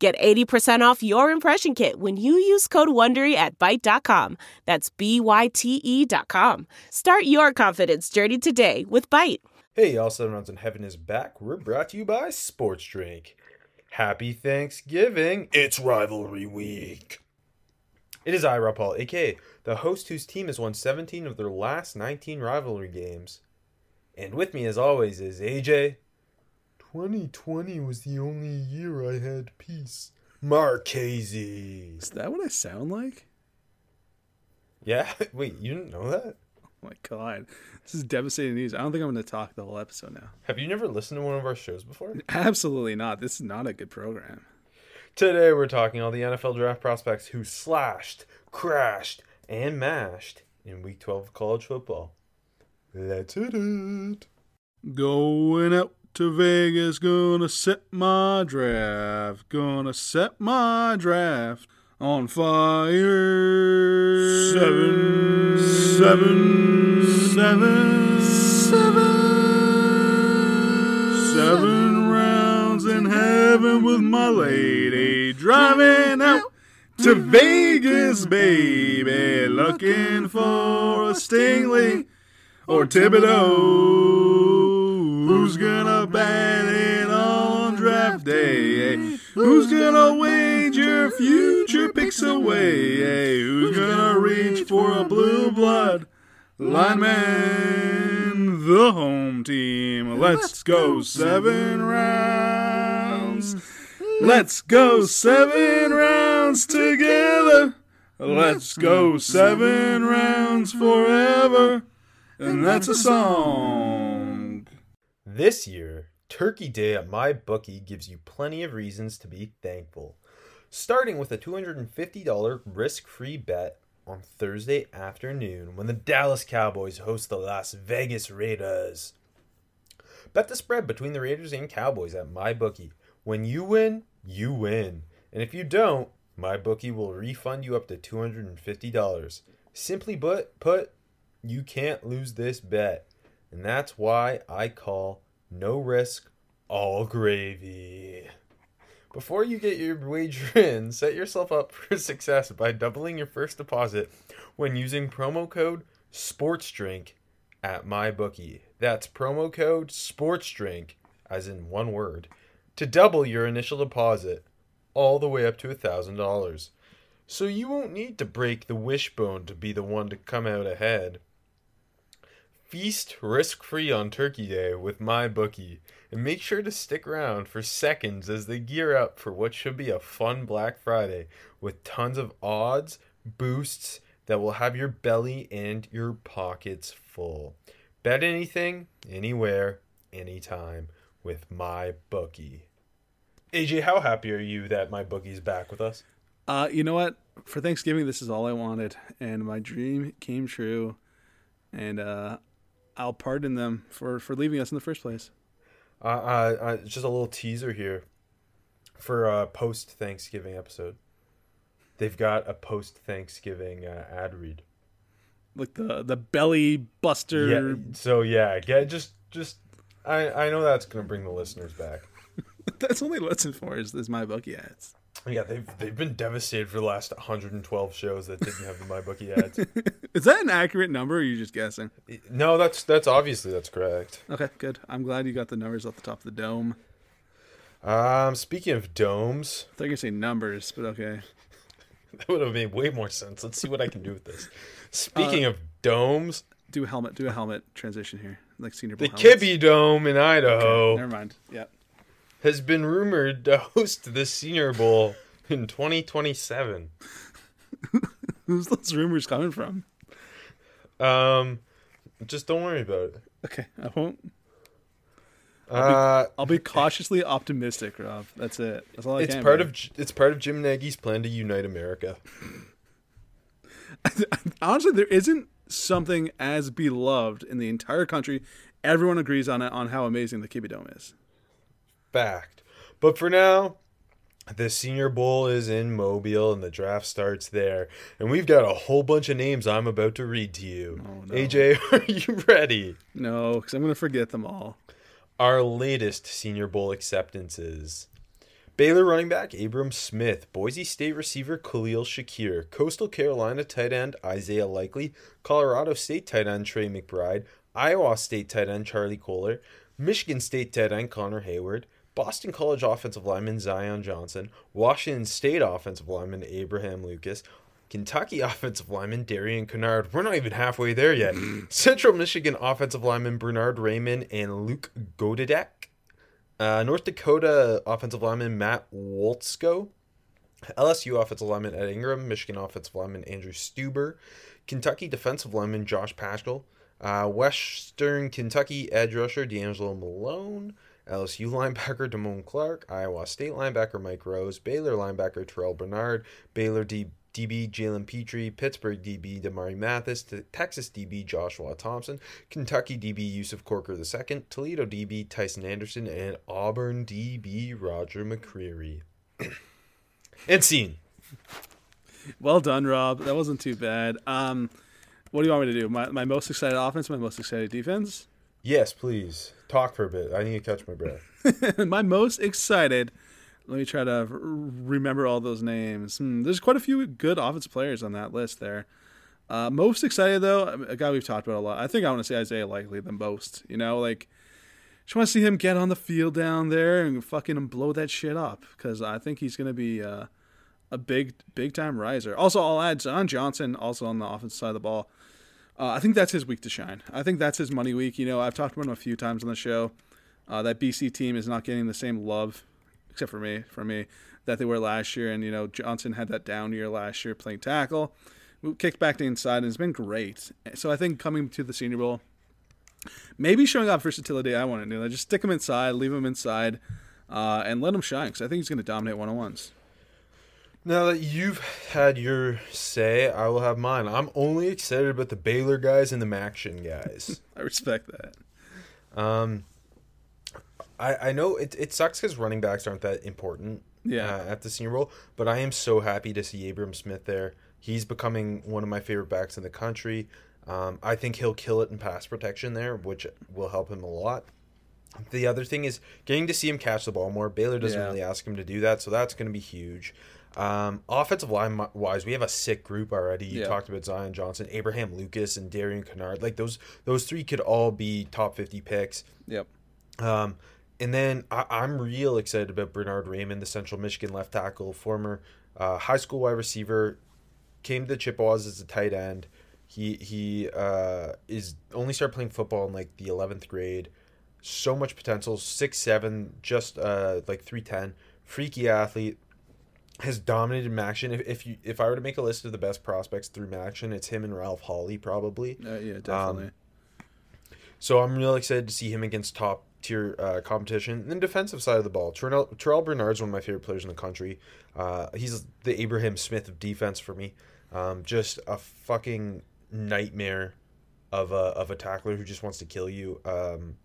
Get 80% off your impression kit when you use code WONDERY at Byte.com. That's B-Y-T-E dot com. Start your confidence journey today with Byte. Hey, y'all, Seven Rounds in Heaven is back. We're brought to you by Sports Drink. Happy Thanksgiving. It's rivalry week. It is I, Rob Paul, aka the host whose team has won 17 of their last 19 rivalry games. And with me, as always, is AJ. 2020 was the only year I had peace. Marchese. Is that what I sound like? Yeah? Wait, you didn't know that? Oh my god. This is devastating news. I don't think I'm going to talk the whole episode now. Have you never listened to one of our shows before? Absolutely not. This is not a good program. Today we're talking all the NFL draft prospects who slashed, crashed, and mashed in week 12 of college football. Let's hit it. Going out to Vegas, gonna set my draft. Gonna set my draft on fire. Seven, seven, seven, seven, seven rounds in heaven with my lady. Driving out to Vegas, baby. Looking for a Stingley or Thibodeaux. Who's gonna bat it on draft day? Eh? Who's gonna wager future picks away? Eh? Who's gonna reach for a blue blood lineman? The home team. Let's go seven rounds. Let's go seven rounds together. Let's go seven rounds forever. And that's a song. This year, Turkey Day at my bookie gives you plenty of reasons to be thankful. Starting with a $250 risk free bet on Thursday afternoon when the Dallas Cowboys host the Las Vegas Raiders. Bet the spread between the Raiders and Cowboys at my bookie. When you win, you win. And if you don't, my bookie will refund you up to $250. Simply put, put, you can't lose this bet. And that's why I call no risk, all gravy. Before you get your wager in, set yourself up for success by doubling your first deposit when using promo code SPORTSDRINK at MyBookie. That's promo code SPORTSDRINK, as in one word, to double your initial deposit all the way up to $1,000. So you won't need to break the wishbone to be the one to come out ahead. Feast risk free on Turkey Day with my bookie, and make sure to stick around for seconds as they gear up for what should be a fun Black Friday with tons of odds, boosts that will have your belly and your pockets full. Bet anything, anywhere, anytime with my bookie. AJ, how happy are you that my bookie's back with us? Uh, you know what? For Thanksgiving, this is all I wanted, and my dream came true. And uh, I'll pardon them for for leaving us in the first place. Uh, uh, uh just a little teaser here for a post Thanksgiving episode. They've got a post Thanksgiving uh, ad read. Like the the belly buster. Yeah. So yeah, get just just I I know that's gonna bring the listeners back. that's only listen for is, is my bookie ads. Yeah, they've they've been devastated for the last 112 shows that didn't have the my bookie ads. Is that an accurate number? or Are you just guessing? No, that's that's obviously that's correct. Okay, good. I'm glad you got the numbers off the top of the dome. Um, speaking of domes, I thought you were gonna say numbers, but okay. that would have made way more sense. Let's see what I can do with this. Speaking of domes, Do a helmet. Do a helmet transition here, like senior. the helmets. Kibbie Dome in Idaho Never mind. Yeah. Has been rumored to host the Senior Bowl in 2027. Who's those rumors coming from? Um, just don't worry about it. Okay, I won't. Uh, I'll be cautiously optimistic, Rob. That's it. That's all I it's can. part be. of it's part of Jim Nagy's plan to unite America. honestly, there isn't something as beloved in the entire country. Everyone agrees on it on how amazing the Kibbie Dome is. Fact. But for now, the Senior Bowl is in Mobile and the draft starts there. And we've got a whole bunch of names I'm about to read to you. Oh, no. AJ, are you ready? No, because I'm going to forget them all. Our latest Senior Bowl acceptances. Baylor running back Abram Smith, Boise State receiver Khalil Shakir, Coastal Carolina tight end Isaiah Likely, Colorado State tight end Trey McBride, Iowa State tight end Charlie Kolar, Michigan State tight end Connor Heyward, Boston College offensive lineman Zion Johnson, Washington State offensive lineman Abraham Lucas, Kentucky offensive lineman Darian Kinnard. We're not even halfway there yet. Central Michigan offensive lineman Bernhard Raimann and Luke Goedeke. Uh, North Dakota offensive lineman Matt Waletzko. LSU offensive lineman Ed Ingram. Michigan offensive lineman Andrew Stueber. Kentucky defensive lineman Josh Paschal. Uh, Western Kentucky edge rusher DeAngelo Malone. LSU linebacker Damone Clark, Iowa State linebacker Mike Rose, Baylor linebacker Terrell Bernard, Baylor D- DB Jalen Pitre, Pittsburgh DB Damari Mathis, Texas DB Joshua Thompson, Kentucky DB Yusuf Corker II, Toledo DB Tycen Anderson, and Auburn DB Roger McCreary. and scene. Well done, Rob. That wasn't too bad. Um, what do you want me to do? My, my most excited offense, my most excited defense? Yes, please. Talk for a bit. I need to catch my breath. my most excited. Let me try to remember all those names. Hmm, there's quite a few good offensive players on that list there. Uh, most excited though, a guy we've talked about a lot. I think I want to say Isaiah Likely the most. You know, like just want to see him get on the field down there and fucking blow that shit up because I think he's gonna be uh, a big big time riser. Also, I'll add Zion Johnson also on the offensive side of the ball. Uh, I think that's his week to shine. I think that's his money week. You know, I've talked about him a few times on the show. Uh, that BC team is not getting the same love, except for me, for me, that they were last year. And you know, Johnson had that down year last year playing tackle, we kicked back to inside, and it's been great. So I think coming to the Senior Bowl, maybe showing off versatility, I want to do that. Just stick him inside, leave him inside, uh, and let him shine. Because I think he's going to dominate one on ones. Now that you've had your say, I will have mine. I'm only excited about the Baylor guys and the Maction guys. I respect that. Um, I I know it it sucks because running backs aren't that important. Yeah. Uh, at the Senior Bowl, but I am so happy to see Abram Smith there. He's becoming one of my favorite backs in the country. Um, I think he'll kill it in pass protection there, which will help him a lot. The other thing is getting to see him catch the ball more. Baylor doesn't Yeah. really ask him to do that, so that's going to be huge. Um, offensive line wise, we have a sick group already. You Yeah. talked about Zion Johnson, Abraham Lucas, and Darian Kinnard. Like those, those three could all be top fifty picks. Yep. Um, and then I, I'm real excited about Bernhard Raimann, the Central Michigan left tackle, former uh, high school wide receiver, came to the Chippewas as a tight end. He he uh, is only started playing football in like the eleventh grade. So much potential, six seven, just uh, like three ten, freaky athlete. Has dominated Maction. If, if you if I were to make a list of the best prospects through Maction, it's him and Ralph Hawley probably. Uh, yeah, definitely. So I'm real excited to see him against top tier uh, competition. And then defensive side of the ball, Terrell, Terrell Bernard's one of my favorite players in the country. Uh, he's the Abraham Smith of defense for me. Um, just a fucking nightmare of a of a tackler who just wants to kill you. Um,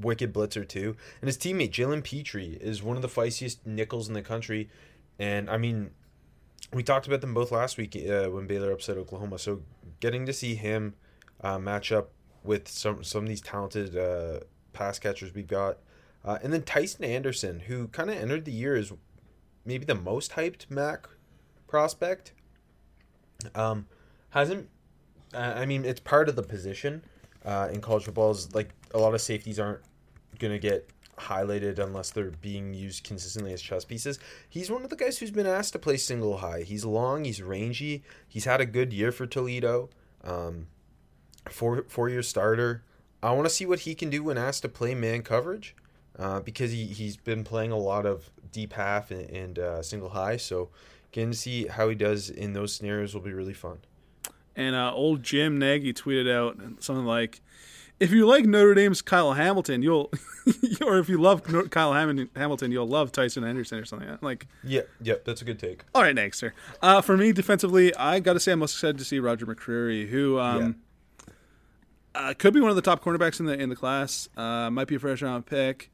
wicked blitzer too, and his teammate Jalen Pitre is one of the feistiest nickels in the country. And I mean, we talked about them both last week uh, when Baylor upset Oklahoma. So getting to see him uh, match up with some some of these talented uh, pass catchers we've got, uh, and then Tycen Anderson, who kind of entered the year as maybe the most hyped Mac prospect. Um, hasn't. I mean, it's part of the position uh, in college football. Is like a lot of safeties aren't gonna get highlighted unless they're being used consistently as chess pieces. He's one of the guys who's been asked to play single high. He's long, he's rangy, he's had a good year for Toledo. Um, four four year starter. I want to see what he can do when asked to play man coverage, uh, because he he's been playing a lot of deep half and, and uh, single high. So getting to see how he does in those scenarios will be really fun. And uh, old Jim Nagy tweeted out something like, if you like Notre Dame's Kyle Hamilton, you'll, or if you love Kyle Ham- Hamilton, you'll love Tycen Anderson or something. Like, Yeah, yep, that's a good take. all right, next, sir. Uh, for me, defensively, I got to say I'm most excited to see Roger McCreary, who um, uh, could be one of the top cornerbacks in the in the class. Uh, might be a first round pick.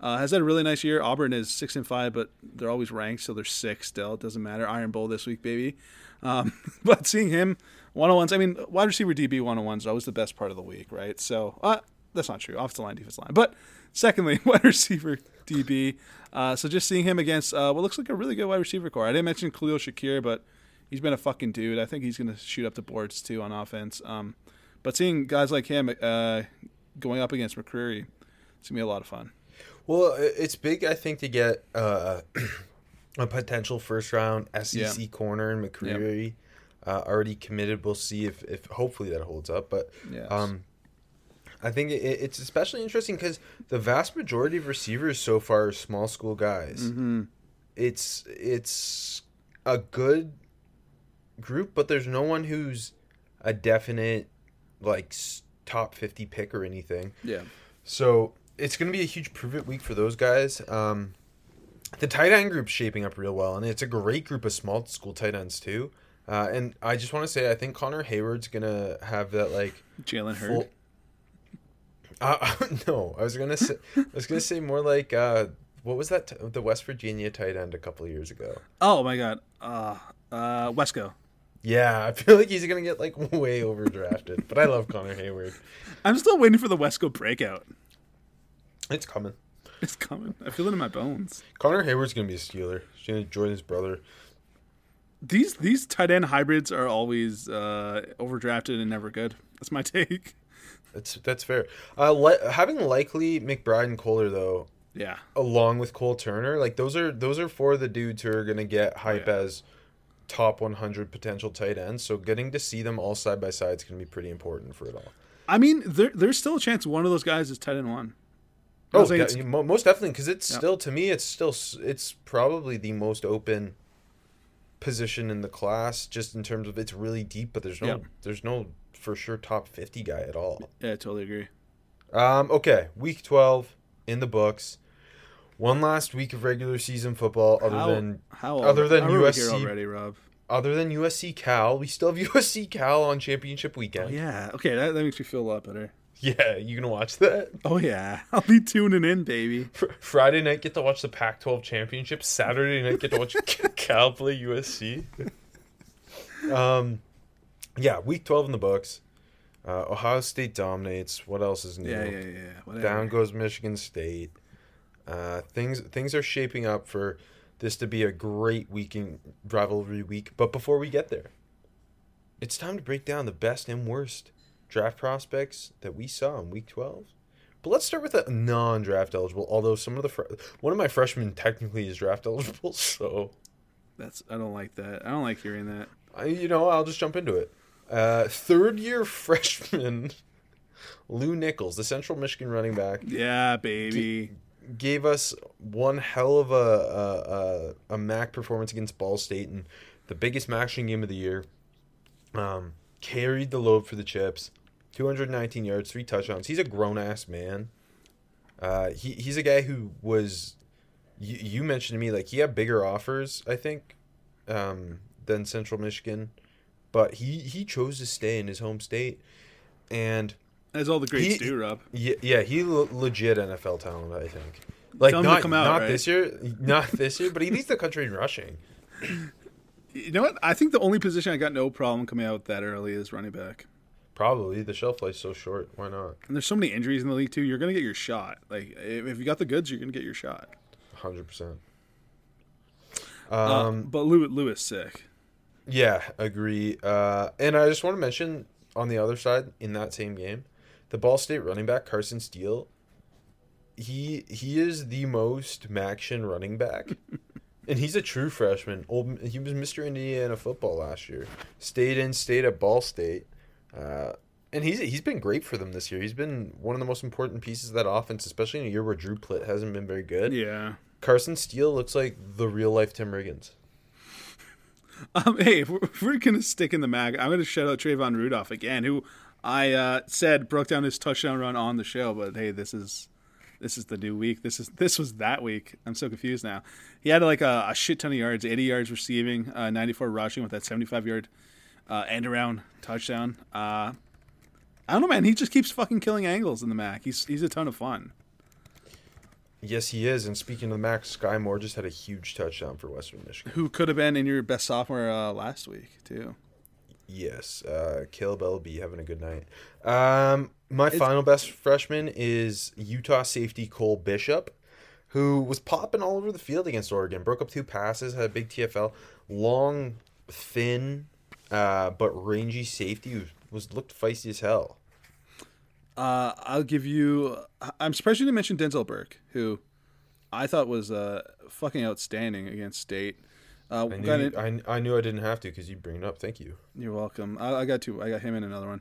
Uh, has had a really nice year. Auburn is six and five, but they're always ranked, so they're six still. It doesn't matter. Iron Bowl this week, baby. Um, but seeing him one on ones, I mean, wide receiver DB one on ones are always the best part of the week, right? So uh, that's not true. Offensive line, defensive line. But secondly, wide receiver DB. Uh, so just seeing him against uh, what looks like a really good wide receiver core. I didn't mention Khalil Shakir, but he's been a fucking dude. I think he's going to shoot up the boards too on offense. Um, but seeing guys like him uh, going up against McCreary, it's gonna be a lot of fun. Well, it's big, I think, to get uh, a potential first round SEC Yeah. corner in McCreary uh, already committed. We'll see if, if hopefully that holds up. But Yes. um, I think it, it's especially interesting because the vast majority of receivers so far are small school guys. Mm-hmm. It's it's a good group, but there's no one who's a definite like top fifty pick or anything. Yeah. So it's going to be a huge prove it week for those guys. Um, the tight end group's shaping up real well, and it's a great group of small school tight ends too. Uh, and I just want to say, I think Connor Heyward's gonna have that like Jalen Hurd. full. Uh, no, I was gonna say, I was gonna say more like uh, what was that? T- the West Virginia tight end a couple of years ago. Oh my God. Uh, uh, Wesco. Yeah, I feel like he's gonna get like way overdrafted, but I love Connor Heyward. I'm still waiting for the Wesco breakout. It's coming. It's coming. I feel it in my bones. Connor Heyward's gonna be a Steeler. He's gonna join his brother. These these tight end hybrids are always uh, overdrafted and never good. That's my take. That's that's fair. Uh, li- having likely McBride and Kolar though, Yeah. along with Cole Turner, like those are those are for the dudes who are gonna get hype yeah. as top 100 potential tight ends. So getting to see them all side by side is gonna be pretty important for it all. I mean, there, there's still a chance one of those guys is tight end one. Oh, de- most definitely, because it's Yeah. still to me, it's still it's probably the most open position in the class, just in terms of it's really deep, but there's no Yeah. there's no for sure top 50 guy at all. yeah, I totally agree. Um, okay, week 12 in the books. One last week of regular season football, other how, than how other than how are we USC already, Rob. other than USC Cal. We still have USC Cal on championship weekend. Yeah. Okay, that, that makes me feel a lot better. Yeah, you gonna watch that? Oh yeah, I'll be tuning in, baby. Fr- Friday night get to watch the Pac-12 championship. Saturday night get to watch Cal play USC. Um, yeah, week 12 in the books. Uh, Ohio State dominates. What else is new? Yeah, yeah, yeah. Whatever. Down goes Michigan State. Uh, things things are shaping up for this to be a great weekend rivalry week. But before we get there, it's time to break down the best and worst draft prospects that we saw in Week 12. But let's start with a non-draft eligible. Although some of the fr- one of my freshmen technically is draft eligible, so That's I don't like that. I don't like hearing that. I, you know I'll just jump into it. Uh, third-year freshman Lew Nichols, the Central Michigan running back, Yeah, baby. gave us one hell of a a, a, a MAC performance against Ball State and the biggest MAC game of the year. Um, carried the load for the Chips, 219 yards, three touchdowns. He's a grown ass man. Uh, he he's a guy who was. You, you mentioned to me like he had bigger offers, I think, um, than Central Michigan, but he he chose to stay in his home state, and As all the greats He- do, Rob. yeah, yeah, he le- legit NFL talent, I think. Like Tell him to not come out, not right? this year, not this year, but he leads the country in rushing. You know what? I think the only position I got no problem coming out that early is running back. Probably the shelf life's so short. Why not? And there's so many injuries in the league too. You're gonna get your shot. Like if you got the goods, you're gonna get your shot. Hundred percent. Uh, Um, but Lewis, Lewis sick. yeah, agree. Uh, and I just want to mention on the other side in that same game, the Ball State running back Carson Steele. He he is the most Maction running back, and he's a true freshman. Old he was Mr. Indiana football last year. Stayed in state at Ball State, uh, and he's he's been great for them this year. He's been one of the most important pieces of that offense, especially in a year where Drew Plitt hasn't been very good. Yeah. Carson Steele looks like the real life Tim Riggins. Um, hey, if we're, if we're gonna stick in the mag, I'm gonna shout out Trayvon Rudolph again, who I uh, said broke down his touchdown run on the show, but hey, this is this is the new week. This is this was that week. I'm so confused now. He had like a, a shit ton of yards, 80 yards receiving, uh, 94 rushing with that 75 yard uh, end around touchdown. Uh, I don't know, man. He just keeps fucking killing angles in the Mac. He's he's a ton of fun. Yes, he is. And speaking of Max, Skyy Moore just had a huge touchdown for Western Michigan. Who could have been in your best sophomore uh, last week too? Yes, uh, Kaleb Eleby having a good night. Um, my final best freshman is Utah safety Cole Bishop, who was popping all over the field against Oregon. Broke up two passes, had a big TFL, long, thin, uh, but rangy safety was, was looked feisty as hell. Uh, I'll give you. I'm surprised you didn't mention Denzel Burke, who I thought was uh, fucking outstanding against State. Uh, I knew, it- I, I knew I didn't have to because you bring it up. Thank you. You're welcome. I, I got two. I got him in another one.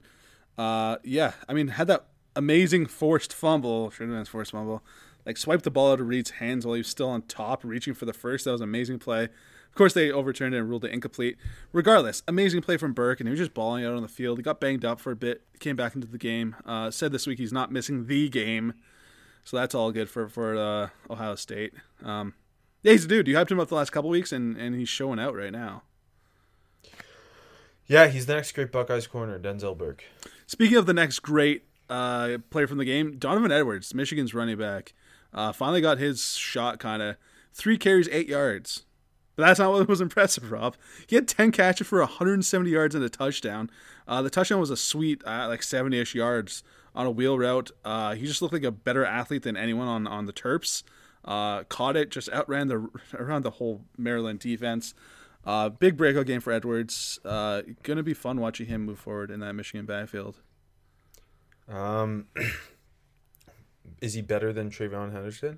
Uh, yeah, I mean, had that amazing forced fumble. Should have been forced fumble. Like swiped the ball out of Reed's hands while he was still on top, reaching for the first. That was an amazing play. Of course, they overturned it and ruled it incomplete. Regardless, amazing play from Burke, and he was just balling out on the field. He got banged up for a bit, came back into the game. Uh, said this week he's not missing the game, so that's all good for for uh, Ohio State. Um, yeah, he's a dude. You hyped him up the last couple weeks, and and he's showing out right now. Yeah, he's the next great Buckeyes corner, Denzel Burke. Speaking of the next great uh, player from the game, Donovan Edwards, Michigan's running back, uh, finally got his shot. Kind of three carries, eight yards. But that's not what was impressive, Rob. He had ten catches for 170 yards and a touchdown. Uh, the touchdown was a sweet, uh, like 70ish yards on a wheel route. Uh, he just looked like a better athlete than anyone on on the Terps. Uh, caught it, just outran the around the whole Maryland defense. Uh, big breakout game for Edwards. Uh, gonna be fun watching him move forward in that Michigan backfield. Um, is he better than TreVeyon Henderson?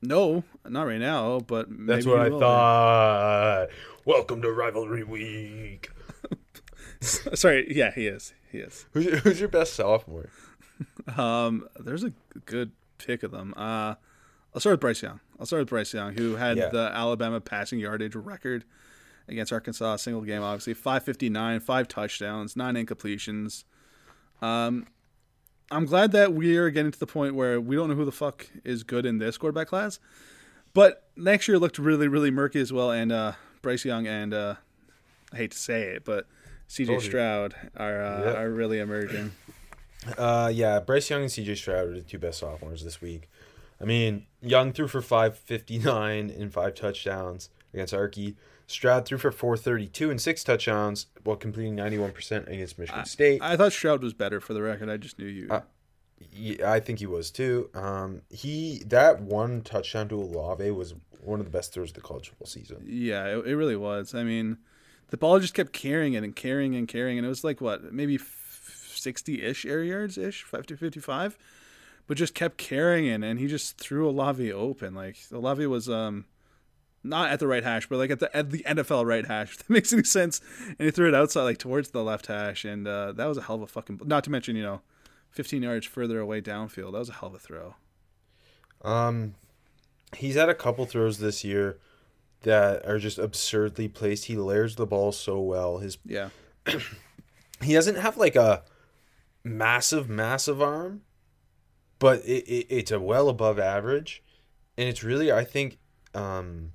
No, not right now, but maybe That's what I will. thought. Welcome to rivalry week. Sorry, yeah, he is. He is. Who's your, who's your best sophomore? Um, there's a good pick of them. Uh, I'll start with Bryce Young. I'll start with Bryce Young, who had Yeah. the Alabama passing yardage record against Arkansas, single game, obviously 559, five touchdowns, nine incompletions. Um, I'm glad that we are getting to the point where we don't know who the fuck is good in this quarterback class. But next year looked really, really murky as well. And uh, Bryce Young and uh, I hate to say it, but CJ Stroud are uh, Yep. are really emerging. Uh, yeah, Bryce Young and CJ Stroud are the two best sophomores this week. I mean, Young threw for 559 and five touchdowns against Arky. Stroud threw for 432 and six touchdowns while completing 91% against Michigan State. I thought Stroud was better for the record. I just knew you. Uh, Yeah, I think he was too. Um, he that one touchdown to Olave was one of the best throws of the college football season. yeah, it, it really was. I mean, the ball just kept carrying it and carrying and carrying, and it was like what, maybe sixty ish air yards ish, 55? but just kept carrying it, and he just threw Olave open. Like Olave was um not at the right hash, but like at the at the NFL right hash. If that makes any sense. And he threw it outside, like towards the left hash, and uh, that was a hell of a fucking. Not to mention, you know, fifteen yards further away downfield. That was a hell of a throw. Um, he's had a couple throws this year that are just absurdly placed. He layers the ball so well. His Yeah. he doesn't have like a massive, massive arm, but it, it it's a well above average, and it's really I think um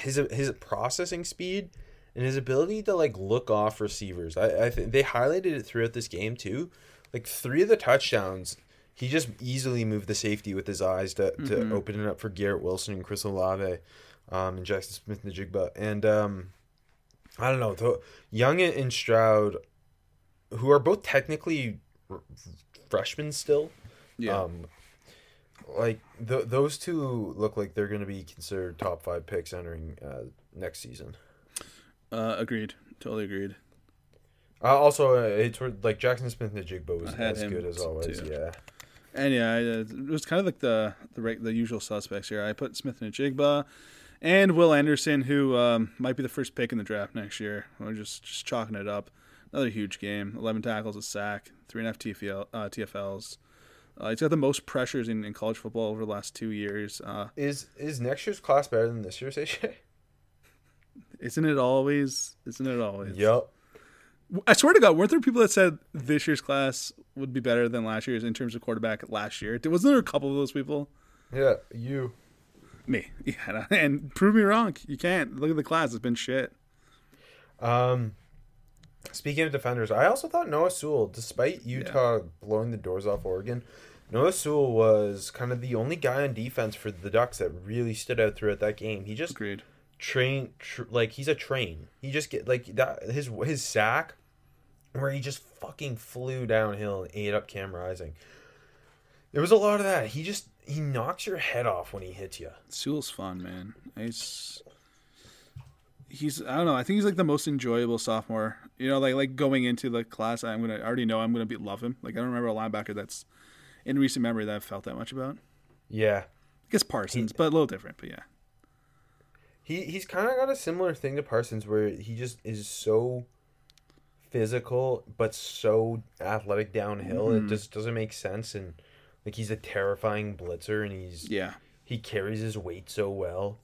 his his processing speed and his ability to like look off receivers. I I think they highlighted it throughout this game too. Like three of the touchdowns, he just easily moved the safety with his eyes to, to open it up for Garrett Wilson and Chris Olave, um, and Jaxon Smith-Njigba. And um, I don't know, the, Young and Stroud, who are both technically r- freshmen still, Yeah. um, like th- those two look like they're going to be considered top five picks entering uh, next season. Uh, agreed. Totally agreed. Uh, also, uh, it's like Jaxon Smith-Njigba was I had as good as always. too. Yeah. And yeah, uh, it was kind of like the the the usual suspects here. I put Smith-Njigba, and Will Anderson, who um, might be the first pick in the draft next year. We're just just chalking it up. Another huge game. Eleven tackles, a sack, three and a half TFL, uh, TFLs. Uh, he's got the most pressures in, in college football over the last two years. Uh, Is is next year's class better than this year's, AJ? isn't it always? Isn't it always? Yep. I swear to God, weren't there people that said this year's class would be better than last year's in terms of quarterback last year? Wasn't there a couple of those people? Yeah, you. Me, yeah, and prove me wrong. You can't look at the class; it's been shit. Um, speaking of defenders, I also thought Noah Sewell, despite Utah blowing the doors off Oregon, Noah Sewell was kind of the only guy on defense for the Ducks that really stood out throughout that game. He just Agreed. train tr- like he's a train. He just get like that his his sack where he just fucking flew downhill and ate up Cam Rising. There was a lot of that. He just he knocks your head off when he hits you. Sewell's fun, man. He's he's I don't know. I think he's like the most enjoyable sophomore. You know, like like going into the class, I'm gonna I already know I'm gonna be love him. Like I don't remember a linebacker that's in recent memory that I've felt that much about. Yeah. I guess Parsons, but a little different. But yeah, He he's kind of got a similar thing to Parsons where he just is so physical but so athletic downhill. Mm-hmm. It just doesn't make sense and like he's a terrifying blitzer and he's yeah, he carries his weight so well.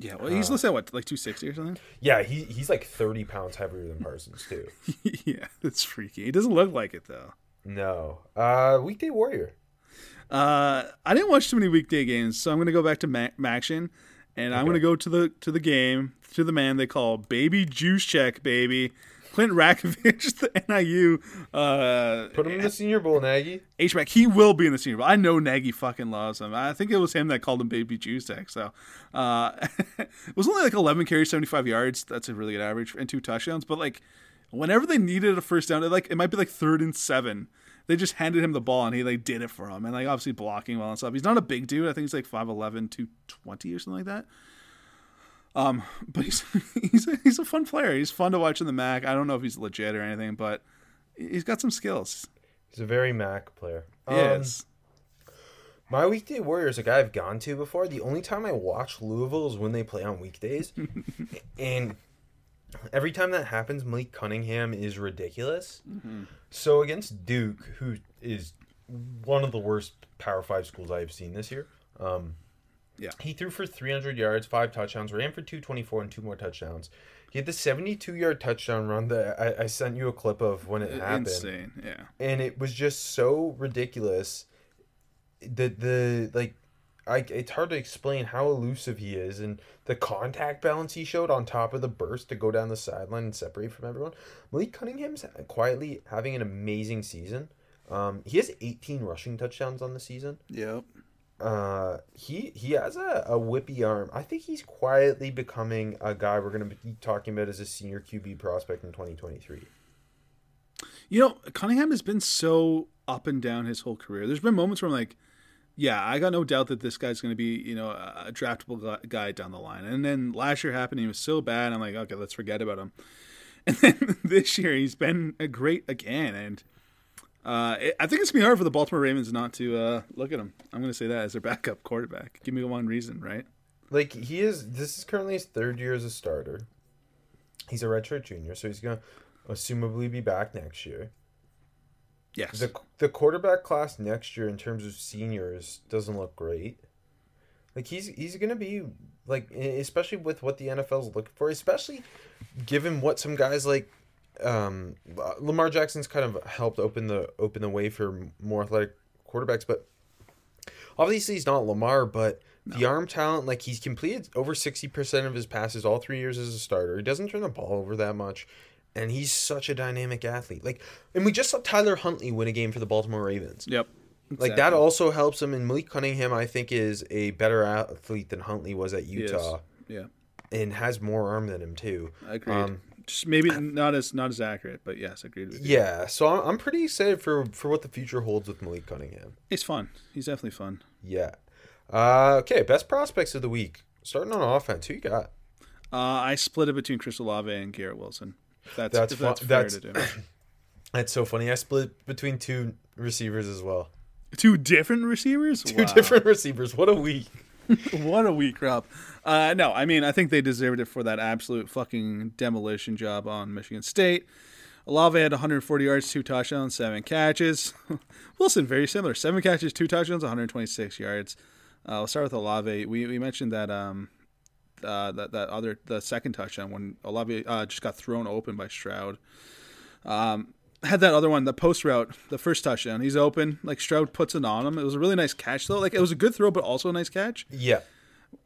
Yeah. Well, he's listed at what like 260 or something. Yeah, he he's like 30 pounds heavier than Parsons too. yeah, that's freaky. He doesn't look like it though. No. Uh Weekday Warrior. Uh, I didn't watch too many weekday games, so I'm gonna go back to Ma- Maction, and I'm gonna go to the to the game to the man they call Baby Juice Check, baby. Clint Ratkovich, the NIU uh, Put him in the Senior Bowl, Nagy. H back. He will be in the Senior Bowl. I know Nagy fucking loves him. I think it was him that called him Baby Juice Check. So uh, it was only like 11 carries, 75 yards. That's a really good average and two touchdowns. But like whenever they needed a first down, it like it might be like third and seven. They just handed him the ball and he like did it for him and like obviously blocking well and stuff. He's not a big dude. I think he's like 5'11", 220 or something like that. Um, but he's he's a, he's a fun player. He's fun to watch in the MAC. I don't know if he's legit or anything, but he's got some skills. He's a very Mac player. Um, Yes. My weekday warrior is a guy I've gone to before. The only time I watch Louisville is when they play on weekdays. and every time that happens, Malik Cunningham is ridiculous. So against Duke, who is one of the worst Power Five schools I've seen this year, um, Yeah. he threw for 300 yards, five touchdowns, ran for 224 and two more touchdowns. He had the 72 yard touchdown run that I, I sent you a clip of when it happened Insane. Yeah. and it was just so ridiculous. The the like, I it's hard to explain how elusive he is and the contact balance he showed on top of the burst to go down the sideline and separate from everyone. Malik Cunningham's quietly having an amazing season. Um, he has 18 rushing touchdowns on the season. Yep. Uh, he he has a, a whippy arm. I think he's quietly becoming a guy we're gonna be talking about as a senior QB prospect in 2023. You know, Cunningham has been so up and down his whole career. There's been moments where I'm like, yeah, I got no doubt that this guy's going to be, you know, a draftable guy down the line. And then last year happened, he was so bad. I'm like, okay, let's forget about him. And then this year he's been a great again. And uh, it, I think it's gonna be hard for the Baltimore Ravens not to uh, look at him. I'm going to say that as their backup quarterback. Give me one reason, right? like he is this is currently his third year as a starter he's a redshirt junior so he's gonna assumably be back next year Yes. the the quarterback class next year in terms of seniors doesn't look great like he's he's gonna be like especially with what the nfl's looking for especially given what some guys like um lamar jackson's kind of helped open the open the way for more athletic quarterbacks but obviously he's not lamar but the arm talent like he's completed over 60% of his passes all three years as a starter. He doesn't turn the ball over that much and he's such a dynamic athlete. Like and we just saw tyler huntley win a game for the baltimore ravens. Yep. like that also helps him and malik cunningham i think is a better athlete than huntley was at utah. Yeah. and has more arm than him too. Agreed. Um, Just maybe not as not as accurate, but yes, agreed with you. yeah so I'm, I'm pretty excited for for what the future holds with malik cunningham He's fun. He's definitely fun. yeah uh, okay best prospects of the week starting on offense who you got Uh, I split it between Chris Olave and Garrett Wilson. That's That's that's fair that's- to do. that's so funny i split between two receivers as well Two different receivers. two Wow. different receivers what a week what a week, Rob. Uh, no, I mean I think they deserved it for that absolute fucking demolition job on Michigan State. Olave had 140 yards, two touchdowns, seven catches. Wilson very similar, seven catches, two touchdowns, 126 yards. Uh, we'll start with Olave. We we mentioned that um uh, that that other the second touchdown when Olave uh, just got thrown open by Stroud. Um, had that other one, the post route, the first touchdown. He's open, like Stroud puts it on him. It was a really nice catch though. Like it was a good throw, but also a nice catch. Yeah.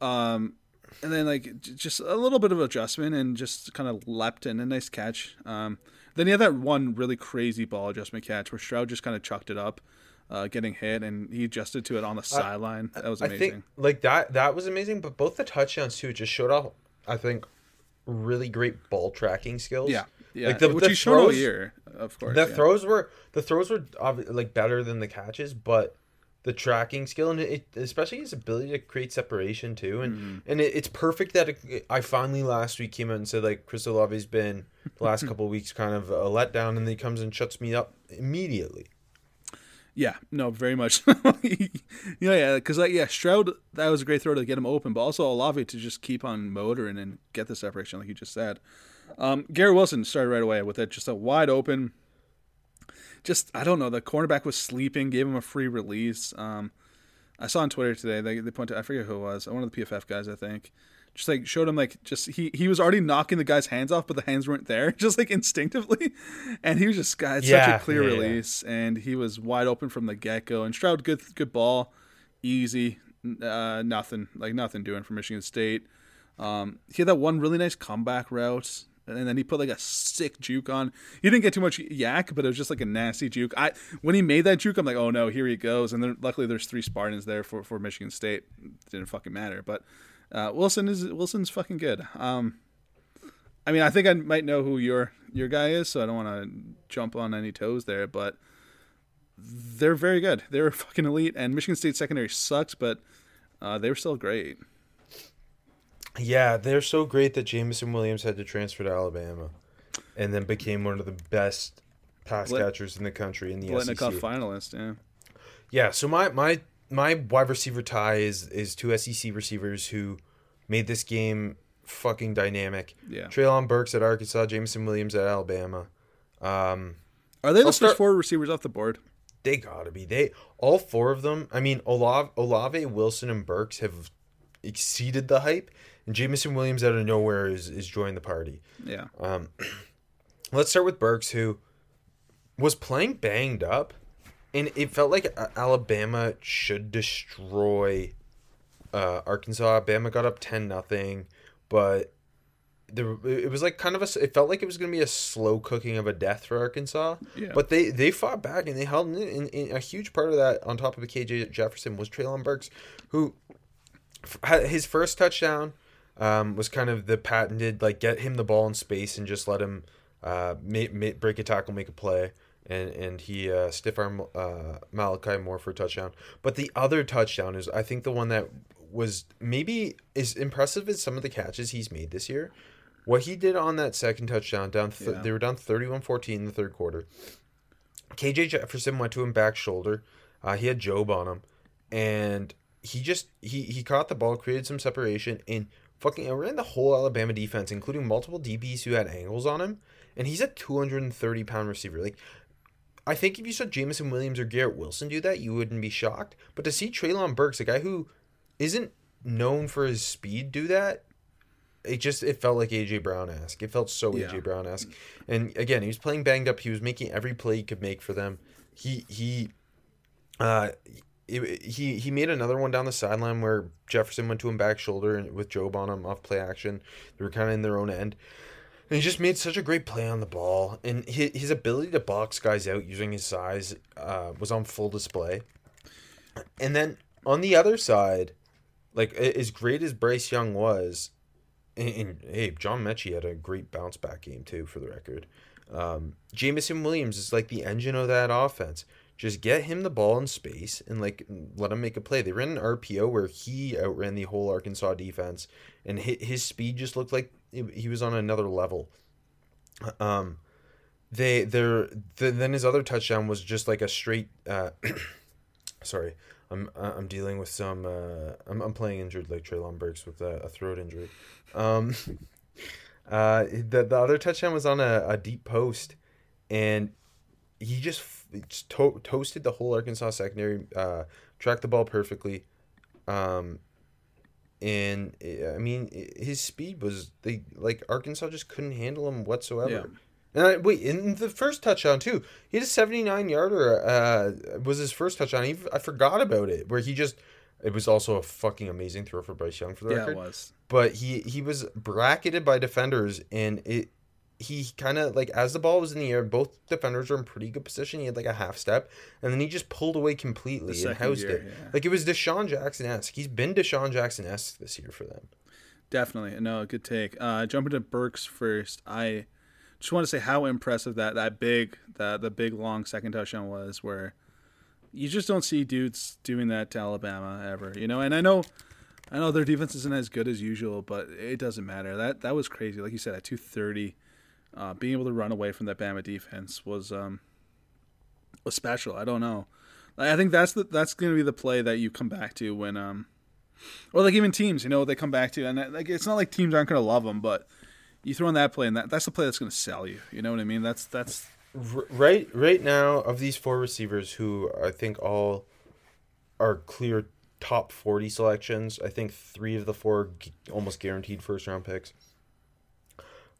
Um, and then like j- just a little bit of adjustment and just kind of leapt in a nice catch. Um, then he had that one really crazy ball adjustment catch where Stroud just kind of chucked it up, uh, getting hit, and he adjusted to it on the sideline. That was I amazing. think like that that was amazing, but both the touchdowns too just showed off. I think really great ball tracking skills. yeah, yeah. Like the, Which the he showed all throws- year, of course. The yeah. throws were the throws were like better than the catches, but the tracking skill and it, especially his ability to create separation too, and Mm-hmm. and it, it's perfect that it, I finally last week came out and said like Chris Olave's been the last couple of weeks kind of a letdown, and then he comes and shuts me up immediately. Yeah, no, very much. yeah, yeah, because like yeah, Stroud that was a great throw to get him open, but also Olave to just keep on motoring and get the separation, like you just said. Um, Gary Wilson started right away with it, just a wide open. Just I don't know, the cornerback was sleeping, gave him a free release. Um, I saw on Twitter today they they pointed I forget who it was, one of the PFF guys I think. Just like showed him like just he he was already knocking the guy's hands off, but the hands weren't there, just like instinctively, and he was just got such a clear yeah, yeah. release, and he was wide open from the get go. And Stroud, good good ball, easy, uh, nothing like nothing doing for Michigan State. Um, he had that one really nice comeback route, and then he put like a sick juke on. He didn't get too much YAC, but it was just like a nasty juke. I when he made that juke, I'm like, oh no, here he goes. And then luckily there's three Spartans there for for Michigan State. didn't fucking matter, but uh, Wilson is Wilson's fucking good. Um, I mean, I think I might know who your your guy is, so I don't want to jump on any toes there, but they're very good. They're fucking elite, and Michigan State secondary sucks, but uh, they were still great. Yeah, they're so great that Jameson Williams had to transfer to Alabama, and then became one of the best pass Blit- catchers in the country in the Biletnikoff SEC. finalist, yeah. Yeah, so my my my wide receiver tie is is two SEC receivers who made this game fucking dynamic. Yeah. Treylon Burks at Arkansas, Jameson Williams at Alabama. Um, Are they the I'll first start- four receivers off the board? they gotta be. They all four of them. I mean, Olave, Olave, Wilson, and Burks have exceeded the hype, and Jameson Williams out of nowhere is is joining the party. Yeah. Um, let's start with Burks, who was playing banged up, and it felt like Alabama should destroy uh, Arkansas. Alabama got up ten nothing, but the it was like kind of a It felt like it was going to be a slow cooking of a death for Arkansas. Yeah. But they they fought back and they held in, in, in a huge part of that. On top of KJ Jefferson was Treylon Burks, who had his first touchdown um, was kind of the patented like get him the ball in space and just let him uh, ma- ma- break a tackle, make a play, and and he uh, stiff arm uh, Malachi Moore for a touchdown. But the other touchdown is I think the one that was maybe as impressive as some of the catches he's made this year. What he did on that second touchdown, down th- Yeah. they were down 31-14 in the third quarter. KJ Jefferson went to him back shoulder. Uh, he had Jobe on him, and he just he he caught the ball, created some separation, and fucking ran the whole Alabama defense, including multiple DBs who had angles on him. And he's a two hundred and thirty pound receiver. Like, I think if you saw Jameson Williams or Garrett Wilson do that, you wouldn't be shocked. But to see Treylon Burks, a guy who isn't known for his speed, do that, it just it felt like AJ Brown esque. It felt so Yeah. AJ Brown esque. And again, he was playing banged up. He was making every play he could make for them. He he uh he he made another one down the sideline where Jefferson went to him back shoulder and with Jobe on him off play action. They were kind of in their own end. And he just made such a great play on the ball, and his, his ability to box guys out using his size uh, was on full display. And then on the other side, like as great as Bryce Young was, and, and hey, John Metchie had a great bounce back game too, for the record. Um, Jameson Williams is like the engine of that offense. Just get him the ball in space and like let him make a play. They ran an RPO where he outran the whole Arkansas defense, and his, speed just looked like he was on another level. Um, they their the, then his other touchdown was just like a straight. Uh, sorry, I'm I'm dealing with some. Uh, I'm I'm playing injured like Treylon Burks with a, a throat injury. Um, uh, the the other touchdown was on a, a deep post, and he just to- toasted the whole Arkansas secondary. Uh, tracked the ball perfectly. Um, and uh, I mean, his speed was they like Arkansas just couldn't handle him whatsoever. Yeah. And I, wait, in the first touchdown too, he had a 79 yarder. Uh, was his first touchdown. He, I forgot about it. Where he just, it was also a fucking amazing throw for Bryce Young for the Yeah, record. it was. But he he was bracketed by defenders, and it he kind of like as the ball was in the air, both defenders were in pretty good position. He had like a half step, and then he just pulled away completely and housed year, it. yeah. Like it was DeSean Jackson esque. He's been DeSean Jackson esque this year for them. Definitely. No, good take. Uh, jumping to Burks first, I just want to say how impressive that that big that the big long second touchdown was, where you just don't see dudes doing that to Alabama ever, you know. And I know, I know their defense isn't as good as usual, but it doesn't matter. That that was crazy. Like you said, at two thirty, uh, being able to run away from that Bama defense was um was special. I don't know. I think that's the that's going to be the play that you come back to when um or like even teams, you know, they come back to, and like it's not like teams aren't going to love them, but you throw in that play, and that that's the play that's going to sell you. You know what I mean? That's that's right right now of these four receivers who I think all are clear top 40 selections. I think 3 of the 4 are almost guaranteed first round picks.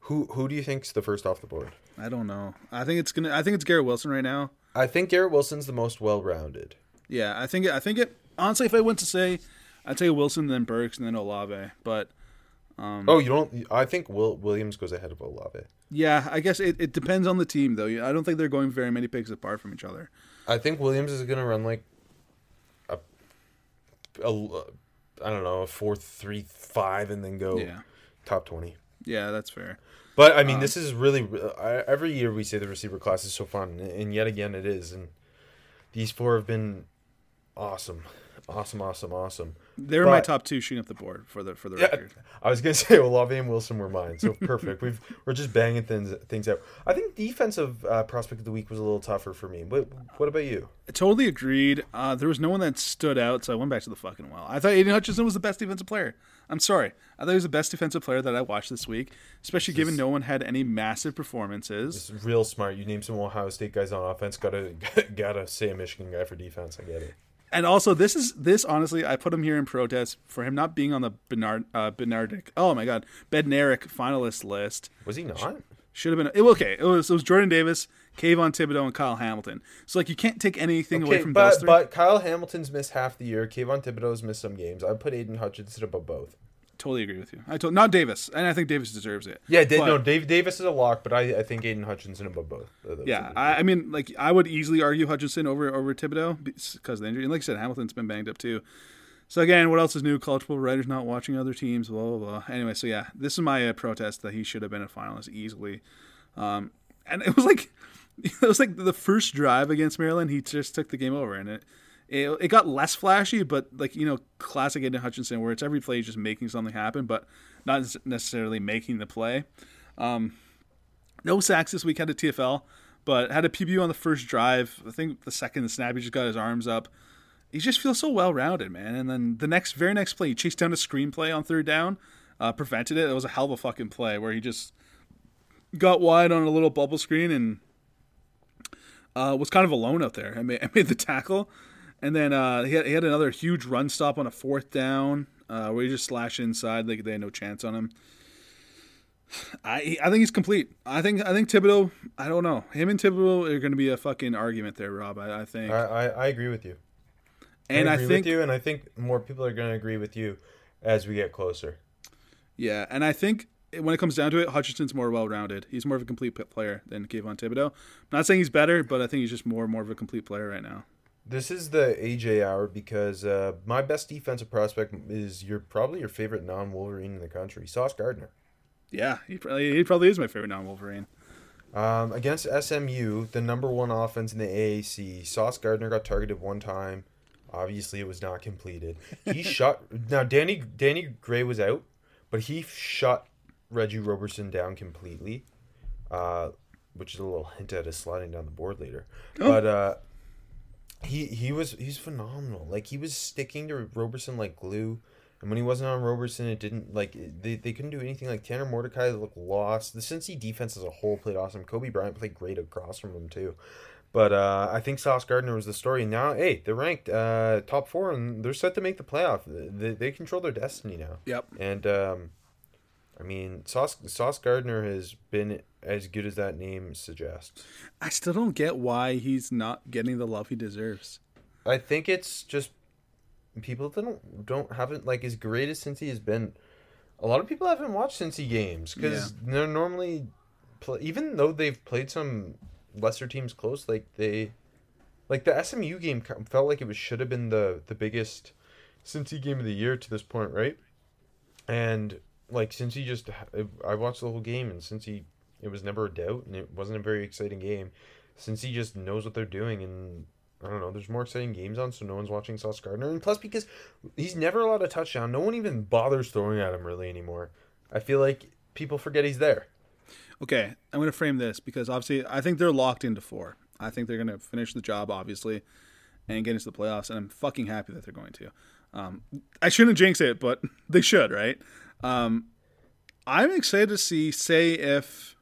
Who who do you think's the first off the board? I don't know. I think it's gonna. I think it's Garrett Wilson right now. I think Garrett Wilson's the most well-rounded. Yeah, I think it, I think it. Honestly, if I went to say, I'd say Wilson, then Burks, and then Olave. But um, Oh, you don't I think Will Williams goes ahead of Olave. yeah, I guess it, it depends on the team though. I don't think they're going very many picks apart from each other. I think Williams is going to run like a, a I don't know, a 4-3-5 and then go Yeah, top 20. yeah, that's fair. But I Um, mean, this is really I, every year we say the receiver class is so fun, and yet again it is. And these four have been awesome, awesome, awesome, awesome. They're my top two shooting up the board for the for the Yeah, record. I was gonna say Olave and Wilson were mine, so perfect. We've we're just banging things things out. I think defensive uh, prospect of the week was a little tougher for me. But what about you? Totally agreed. Uh, there was no one that stood out, so I went back to the fucking well. I thought Aidan Hutchinson was the best defensive player. I'm sorry. I thought he was the best defensive player that I watched this week, especially given no one had any massive performances. It's real smart. You name some Ohio State guys on offense. Gotta gotta say a Michigan guy for defense. I get it. And also, this is this honestly, I put him here in protest for him not being on the Bernard uh, Bernardic. Oh my God, Bednarik finalist list. Was he not? Should have been it, okay. It was it was Jordan Davis, Kayvon Thibodeaux, and Kyle Hamilton. So like you can't take anything away Okay, from those but three. but Kyle Hamilton's missed half the year. Kayvon Thibodeaux's missed some games. I put Aidan Hutchinson above both. totally agree with you. I told not Davis, and I think Davis deserves it. Yeah, But- no, Dave Davis is a lock, but I, I think Aidan Hutchinson above both. Yeah. I, I mean, like I would easily argue Hutchinson over over Thibodeau because of the injury, and like I said, Hamilton's been banged up too. So again, what else is new? College football writers not watching other teams, blah blah blah. Anyway, so yeah, this is my uh, protest that he should have been a finalist easily. Um, and it was like it was like the first drive against Maryland, he just took the game over, and it it, it got less flashy, but like you know, classic Aidan Hutchinson, where it's every play is just making something happen, but not necessarily making the play. No sacks this week, had a TFL, but had a PBU on the first drive. I think the second the snap, he just got his arms up. He just feels so well rounded, man. And then the next, very next play, he chased down a screenplay on third down, uh, prevented it. It was a hell of a fucking play where he just got wide on a little bubble screen and uh, was kind of alone out there. I made, I made the tackle, and then uh, he, had, he had another huge run stop on a fourth down uh, where he just slashed inside. Like they had no chance on him. I I think he's complete. I think I think Thibodeaux. I don't know. Him and Thibodeaux are going to be a fucking argument there, Rob. I, I think. I, I, I agree with you. and I, agree think with you, and I think more people are going to agree with you as we get closer. yeah, and I think when it comes down to it, Hutchinson's more well-rounded. He's more of a complete player than Kayvon Thibodeaux. I'm not saying he's better, but I think he's just more more of a complete player right now. This is the AJ hour because uh, my best defensive prospect is your probably your favorite non-Wolverine in the country, Sauce Gardner. Yeah, he probably he probably is my favorite non-Wolverine. Um, against SMU, the number one offense in the AAC, Sauce Gardner got targeted one time. Obviously, it was not completed. He shot. Now, Danny Danny Gray was out, but he shut Reggie Roberson down completely, uh, which is a little hint at his sliding down the board later. But uh, he he was he's phenomenal. Like he was sticking to Roberson like glue. And when he wasn't on Roberson, it didn't like they, they couldn't do anything. Like Tanner Mordecai looked lost. The Cincy defense as a whole played awesome. Coby Bryant played great across from him too. But uh, I think Sauce Gardner was the story. Now, hey, they're ranked uh, top four, and they're set to make the playoff. They, they control their destiny now. Yep. And um, I mean, Sauce Sauce Gardner has been as good as that name suggests. I still don't get why he's not getting the love he deserves. I think it's just people don't don't haven't like as great as Cincy has been. A lot of people haven't watched Cincy games because they're normally, play, even though they've played some lesser teams close, like they, like the SMU game felt like it was should have been the the biggest Cincy game of the year to this point, right? And like since he just, I watched the whole game and since he it was never a doubt and it wasn't a very exciting game. since he just knows what they're doing and I don't know. There's more exciting games on, so no one's watching Sauce Gardner. And plus, because he's never allowed a touchdown, no one even bothers throwing at him really anymore. I feel like people forget he's there. Okay, I'm going to frame this because obviously I think they're locked into four. I think they're going to finish the job, obviously, and get into the playoffs, and I'm fucking happy that they're going to. Um, I shouldn't jinx it, but they should, right? Um, I'm excited to see, say, if,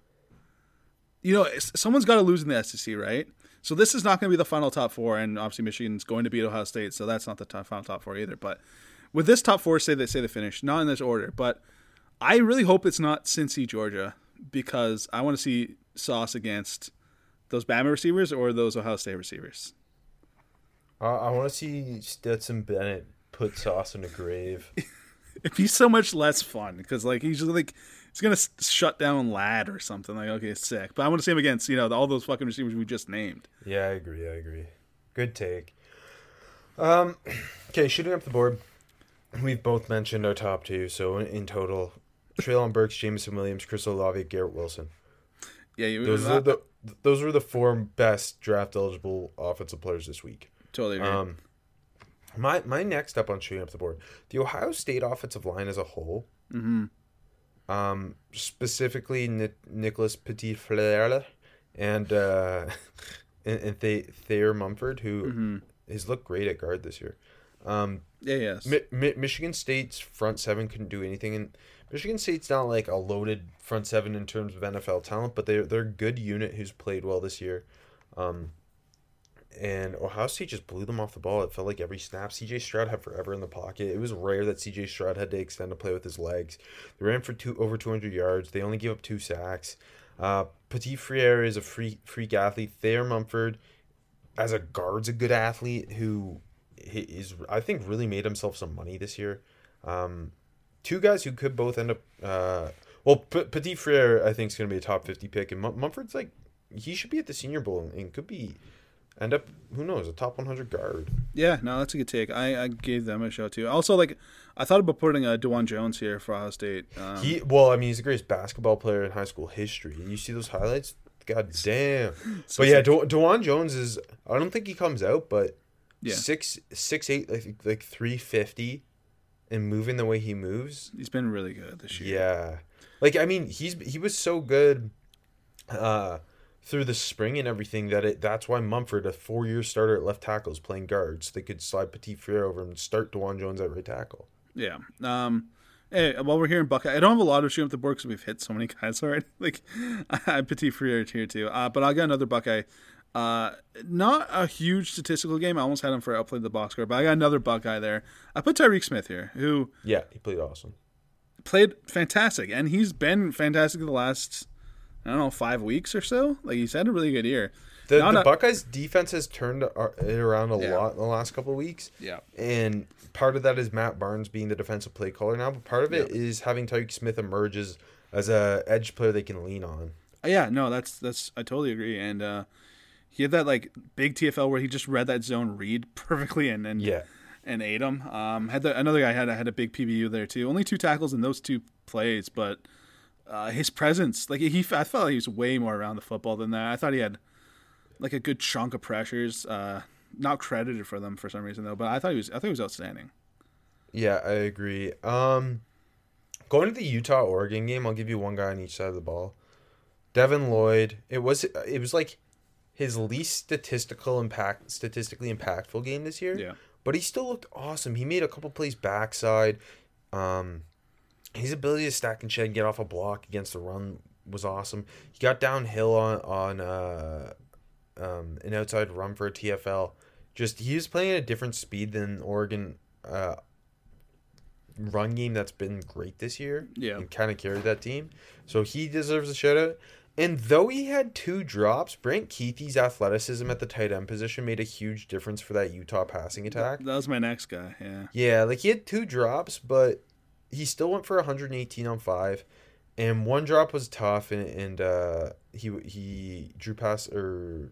you know, someone's got to lose in the SEC, right? So this is not going to be the final top four, and obviously Michigan's going to beat Ohio State, so that's not the top, final top four either. But with this top four, say they say they finish, not in this order, but I really hope it's not Cincy, Georgia, because I want to see Sauce against those Bama receivers or those Ohio State receivers. Uh, I want to see Stetson Bennett put Sauce in a grave. It'd be so much less fun because like he's just like he's gonna shut down Lad or something. Like okay, sick. But I want to see him against you know all those fucking receivers we just named. Yeah, I agree. I agree. Good take. Um, okay, shooting up the board. We've both mentioned our top two, so in, in total, Treylon Burks, Jameson Williams, Chris Olave, Garrett Wilson. Yeah, you, Those are the those were the four best draft eligible offensive players this week. totally agree. Um, my my next up on shooting up the board, the Ohio State offensive line as a whole. mm-hmm. Um, specifically Ni- Nicholas Petit Frere and uh, and, and Th- Thayer Munford, who Mm-hmm. has looked great at guard this year. Um, Yeah, yes. Mi- Mi- Michigan State's front seven couldn't do anything, and Michigan State's not like a loaded front seven in terms of NFL talent, but they're they're a good unit who's played well this year. Um, and Ohio State just blew them off the ball. It felt like every snap. CJ Stroud had forever in the pocket. It was rare that CJ Stroud had to extend a play with his legs. They ran for two over 200 yards. They only gave up two sacks. Uh, Petit Frere is a free freak athlete. Thayer Munford, as a guard's a good athlete who is I think really made himself some money this year. Um, two guys who could both end up. Uh, well, P- Petit Frere I think is going to be a top 50 pick, and Mum- Munford's like he should be at the Senior Bowl and could be end up who knows a top 100 guard. Yeah, no, that's a good take. I, I gave them a shout too. Also, like, I thought about putting a Dawand Jones here for Ohio State. Um, He well, I mean, he's the greatest basketball player in high school history. You see those highlights? God damn. but yeah, De- Dawand Jones is. I don't think he comes out, but Yeah. six six eight like like three fifty, and moving the way he moves. he's been really good this year. Yeah, like I mean, he's he was so good, uh, through the spring and everything that it. That's why Munford, a four year starter at left tackle, is playing guards. They could slide Petit Frere over and start Dawand Jones at right tackle. Yeah. Um, hey, while we're here in Buckeye, I don't have a lot of shooting up the board because we've hit so many guys already. Like, I have Petit Frere here too. Uh, but I got another Buckeye. Uh, not a huge statistical game. I almost had him for outplayed the box score, but I got another Buckeye there. I put Tyreke Smith here, who Yeah, he played awesome. played fantastic, and he's been fantastic the last I don't know five weeks or so. Like he's had a really good year. The, the Buckeyes defense has turned it around a Yeah. lot in the last couple of weeks. Yeah. And part of that is Matt Barnes being the defensive play caller now, but part of it is having Tyreke Smith emerge as, as a edge player they can lean on. Uh, Yeah, no, that's that's I totally agree. And uh, he had that like big TFL where he just read that zone read perfectly and and Yeah. and ate him. Um, had the, another guy had had a big PBU there too. Only two tackles in those two plays, but uh, his presence, like he, I felt like he was way more around the football than that. I thought he had like a good chunk of pressures. Uh, not credited for them for some reason though, but I thought he was I thought he was outstanding. Yeah, I agree. Um, going to the Utah Oregon game, I'll give you one guy on each side of the ball. Devin Lloyd. It was it was like his least statistical impact statistically impactful game this year. Yeah. But he still looked awesome. He made a couple plays backside. Um, his ability to stack and shed, get off a block against the run was awesome. He got downhill on on uh, um, an outside run for a TFL. Just he was playing at a different speed than Oregon uh, run game that's been great this year. Yeah. And kind of carried that team. So he deserves a shout out. And though he had two drops, Brant Kuithe's athleticism at the tight end position made a huge difference for that Utah passing attack. That was my next guy. Yeah. Yeah, like he had two drops, but he still went for 118 on five, and one drop was tough, and and uh, he he drew pass or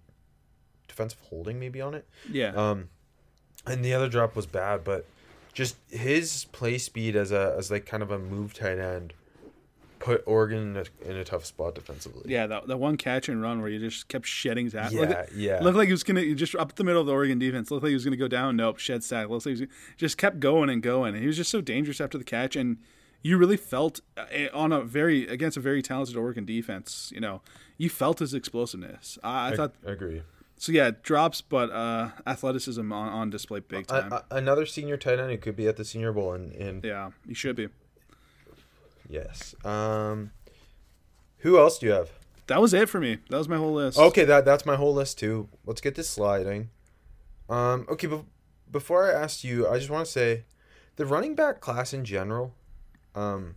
defensive holding maybe on it. Yeah. Um, and the other drop was bad, but just his play speed as a as like kind of a move tight end put Oregon in a, in a tough spot defensively. yeah, that, that one catch and run where you just kept shedding tackles. yeah, yeah. Looked like he was gonna just up the middle of the Oregon defense. Looked like he was gonna go down. Nope, shed sack. Looks like he was, just kept going and going. And he was just so dangerous after the catch. And you really felt uh, on a very against a very talented Oregon defense. You know, you felt his explosiveness. I, I I, thought I agree. so. Yeah, drops, but uh, athleticism on, on display big time. A- another senior tight end who could be at the Senior Bowl, and, and yeah, he should be. Yes. Um, who else do you have? That was it for me. That was my whole list. Okay, that that's my whole list too. Let's get this sliding. Um, okay, but before I ask you, I just want to say, the running back class in general, um,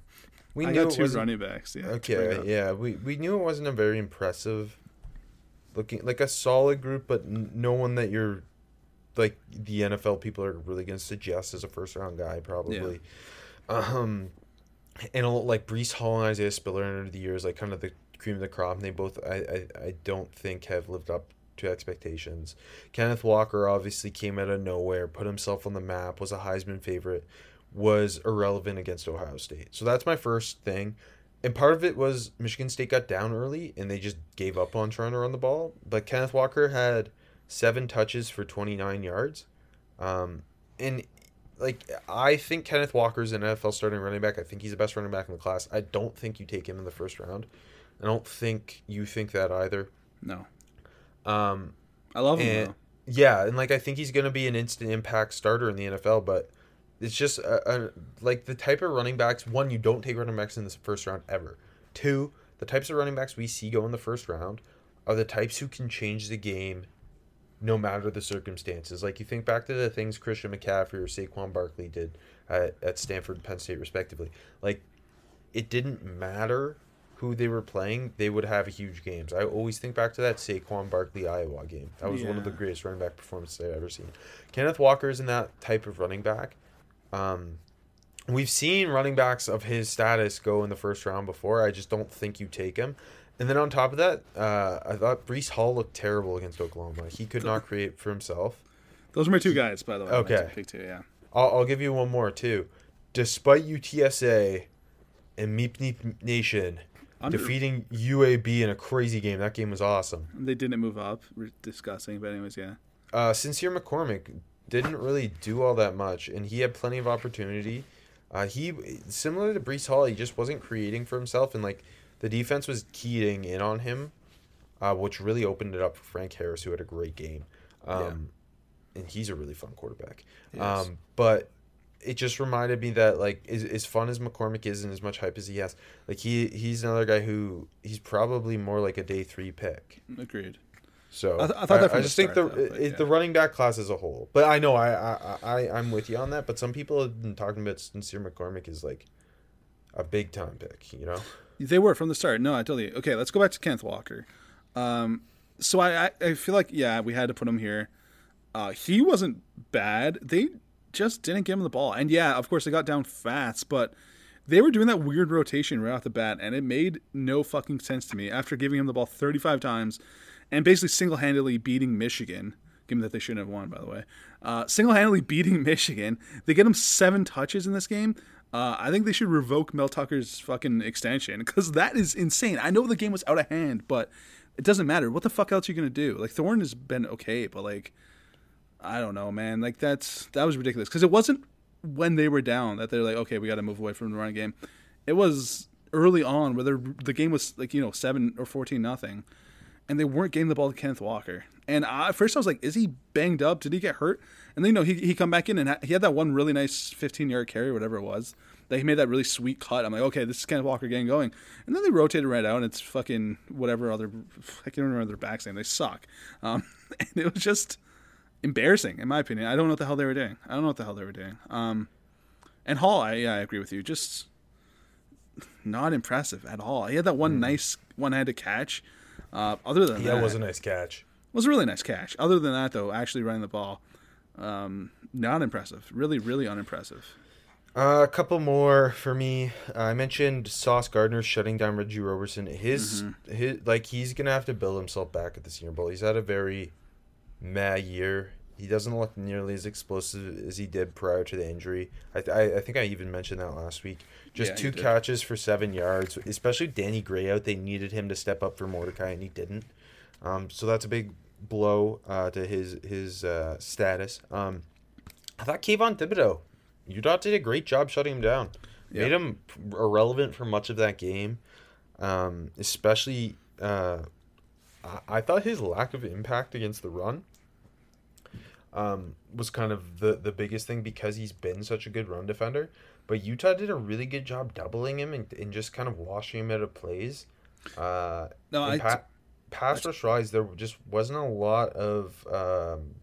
we I knew two running backs. Yeah. Okay, yeah, we we knew it wasn't a very impressive looking, like a solid group, but n- no one that you're like the NFL people are really gonna suggest as a first round guy probably. Um, and like Breece Hall and Isaiah Spiller under the years, like kind of the cream of the crop, and they both I, I I don't think have lived up to expectations. Kenneth Walker obviously came out of nowhere, put himself on the map, was a Heisman favorite, was irrelevant against Ohio State. So that's my first thing. And part of it was Michigan State got down early and they just gave up on trying to run the ball. But Kenneth Walker had seven touches for 29 yards. Um, and like I think Kenneth Walker's an NFL starting running back. I think he's the best running back in the class. I don't think you take him in the first round. I don't think you think that either. No, Um, I love him. though. yeah, and like I think he's gonna be an instant impact starter in the NFL, but it's just a, a, like the type of running backs. One, you don't take running backs in the first round ever. Two, the types of running backs we see go in the first round are the types who can change the game, no matter the circumstances. Like you think back to the things Christian McCaffrey or Saquon Barkley did at, at Stanford, and Penn State, respectively. Like it didn't matter who they were playing, they would have huge games. I always think back to that Saquon Barkley Iowa game. That was one of the greatest running back performances I've ever seen. Kenneth Walker is in that type of running back. Um, we've seen running backs of his status go in the first round before. I just don't think you take him. And then on top of that, uh, I thought Breece Hall looked terrible against Oklahoma. He could not create for himself. Those are my two guys, by the way. Okay. Big two, yeah. I'll, I'll give you one more too. Despite UTSA and Meep Neep Nation Under- defeating UAB in a crazy game, that game was awesome. They didn't move up. We're discussing, but anyways, yeah. Uh, Sincere McCormick didn't really do all that much, and he had plenty of opportunity. Uh, he similar to Breece Hall, he just wasn't creating for himself, and like the defense was keying in on him, uh, which really opened it up for Frank Harris, who had a great game. Um, And he's a really fun quarterback. Yes. Um, but it just reminded me that like as, as fun as McCormick is and as much hype as he has, like he he's another guy who he's probably more like a day three pick. Agreed. So I th- I thought that from I the just think the though, it, yeah. the running back class as a whole. But I know I I I I'm with you on that. But some people have been talking about Sincere McCormick is like a big time pick. You know. They were from the start. No, I told you. Okay, let's go back to Kenneth Walker. Um, so I, I, I feel like yeah, we had to put him here. Uh, he wasn't bad. They just didn't give him the ball, and yeah, of course they got down fast, but they were doing that weird rotation right off the bat, and it made no fucking sense to me. After giving him the ball 35 times, and basically single-handedly beating Michigan, given that they shouldn't have won, by the way, uh, single-handedly beating Michigan, they get him seven touches in this game. Uh, I think they should revoke Mel Tucker's fucking extension because that is insane. I know the game was out of hand, but it doesn't matter. What the fuck else are you gonna do? Like Thorn has been okay, but like I don't know, man. Like that's that was ridiculous because it wasn't when they were down that they're like, okay, we got to move away from the running game. It was early on where the game was like you know seven or fourteen nothing, and they weren't getting the ball to Kenneth Walker. And I, at first I was like, is he banged up? Did he get hurt? And then you know he he come back in and ha- he had that one really nice fifteen yard carry, whatever it was. That he made that really sweet cut. I'm like, okay, this is Kenneth Walker getting going. And then they rotated right out, and it's fucking whatever other I can't remember their back's name. They suck. Um, and it was just embarrassing in my opinion. I don't know what the hell they were doing. I don't know what the hell they were doing. Um, And Hall, I, yeah, I agree with you. Just not impressive at all. He had that one nice one-handed catch. Uh, other than Yeah, that, it was a nice catch. was a really nice catch. Other than that, though, actually running the ball, um, not impressive. Really, really unimpressive. Uh, a couple more for me. Uh, I mentioned Sauce Gardner shutting down Reggie Roberson. His, Mm-hmm. his, like he's gonna have to build himself back at the Senior Bowl. He's had a very mad year. He doesn't look nearly as explosive as he did prior to the injury. I, I, I think I even mentioned that last week. Just Yeah, two catches for seven yards. Especially Danny Gray out. They needed him to step up for Mordecai, and he didn't. Um, so that's a big blow uh, to his his uh, status. Um, I thought Kayvon Thibodeaux, Utah did a great job shutting him down. Made him irrelevant for much of that game. Um, especially, uh, I, I thought his lack of impact against the run um, was kind of the, the biggest thing because he's been such a good run defender. But Utah did a really good job doubling him and, and just kind of washing him out of plays. Uh, No, I- pa- pass rush wise, there just wasn't a lot of um,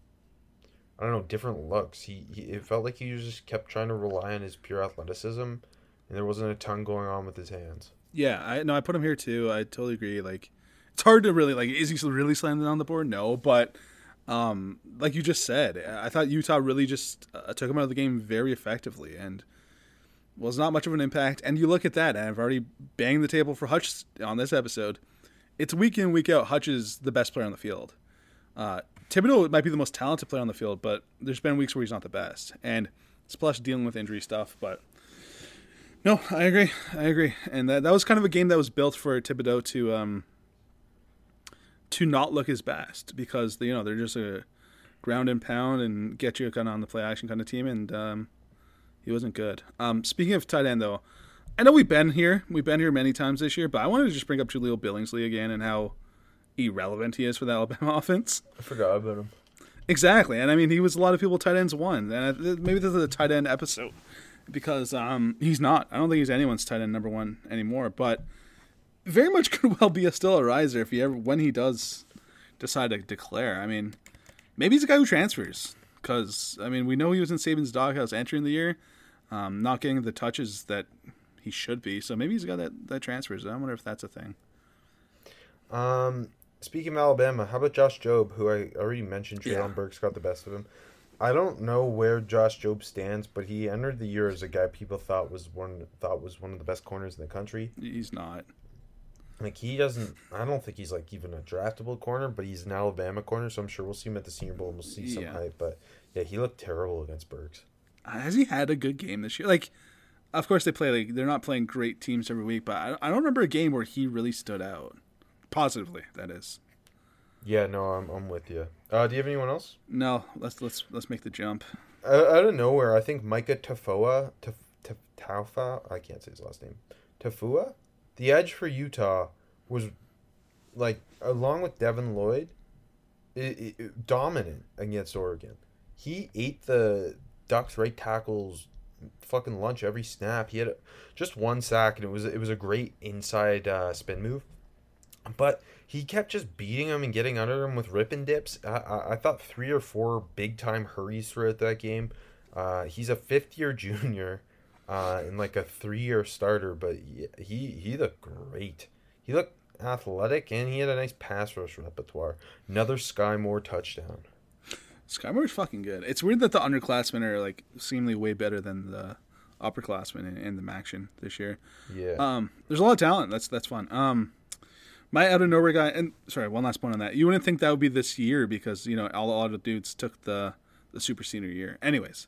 I don't know different looks. He, he it felt like he just kept trying to rely on his pure athleticism, and there wasn't a ton going on with his hands. Yeah, I no, I put him here too. I totally agree. Like, it's hard to really like. Is he really slamming on the board? No, but um, like you just said, I thought Utah really just uh, took him out of the game very effectively, and was not much of an impact. And you look at that, and I've already banged the table for Hutch on this episode. It's week in week out. Hutch is the best player on the field. Uh, Thibodeaux might be the most talented player on the field, but there's been weeks where he's not the best, and it's plus dealing with injury stuff, but. No, I agree. I agree. And that, that was kind of a game that was built for Thibodeaux to um to not look his best because you know they're just a ground and pound and get you kind of on the play action kind of team, and um, he wasn't good. Um, speaking of tight end though, I know we've been here, we've been here many times this year, but I wanted to just bring up Jahleel Billingsley again and how irrelevant he is for the Alabama offense. I forgot about him. Exactly, and I mean he was a lot of people tight ends one, and I, maybe this is a tight end episode because um, he's not. I don't think he's anyone's tight end number one anymore, but very much could well be a still a riser if he ever when he does decide to declare. I mean, maybe he's a guy who transfers because I mean we know he was in Saban's doghouse entering the year, um, not getting the touches that he should be. So maybe he's a guy that that transfers. I wonder if that's a thing. Um, speaking of Alabama, how about Josh Jobe, who I already mentioned? Treylon Yeah. Burks got the best of him. I don't know where Josh Jobe stands, but he entered the year as a guy people thought was one thought was one of the best corners in the country. He's not. Like he doesn't. I don't think he's like even a draftable corner, but he's an Alabama corner, so I'm sure we'll see him at the Senior Bowl and we'll see some Yeah. hype. But yeah, he looked terrible against Burks. has he had a good game this year? Like, of course they play like they're not playing great teams every week, but I, I don't remember a game where he really stood out positively. That is. Yeah, no, I'm I'm with you. Uh, do you have anyone else? No, let's let's let's make the jump. Out, out of nowhere, I think Micah Tafua, Taf, Taf, Taufa, I can't say his last name. Tafua, the edge for Utah was like along with Devin Lloyd, i i dominant against Oregon. He ate the Ducks right tackles fucking lunch every snap. He had just one sack and it was it was a great inside uh, spin move. But he kept just beating him and getting under him with rip and dips. I, I, I thought three or four big time hurries throughout that game. Uh, he's a fifth year junior uh, and like a three year starter, but he, he looked great. He looked athletic and he had a nice pass rush repertoire. Another Skyy Moore touchdown. Skyy Moore's fucking good. It's weird that the underclassmen are like seemingly way better than the upperclassmen in, in the MACtion this year. Yeah. Um, there's a lot of talent. That's that's fun. Um, my out of nowhere guy, and sorry, one last point on that. You wouldn't think that would be this year because you know all the other dudes took the the super senior year. Anyways,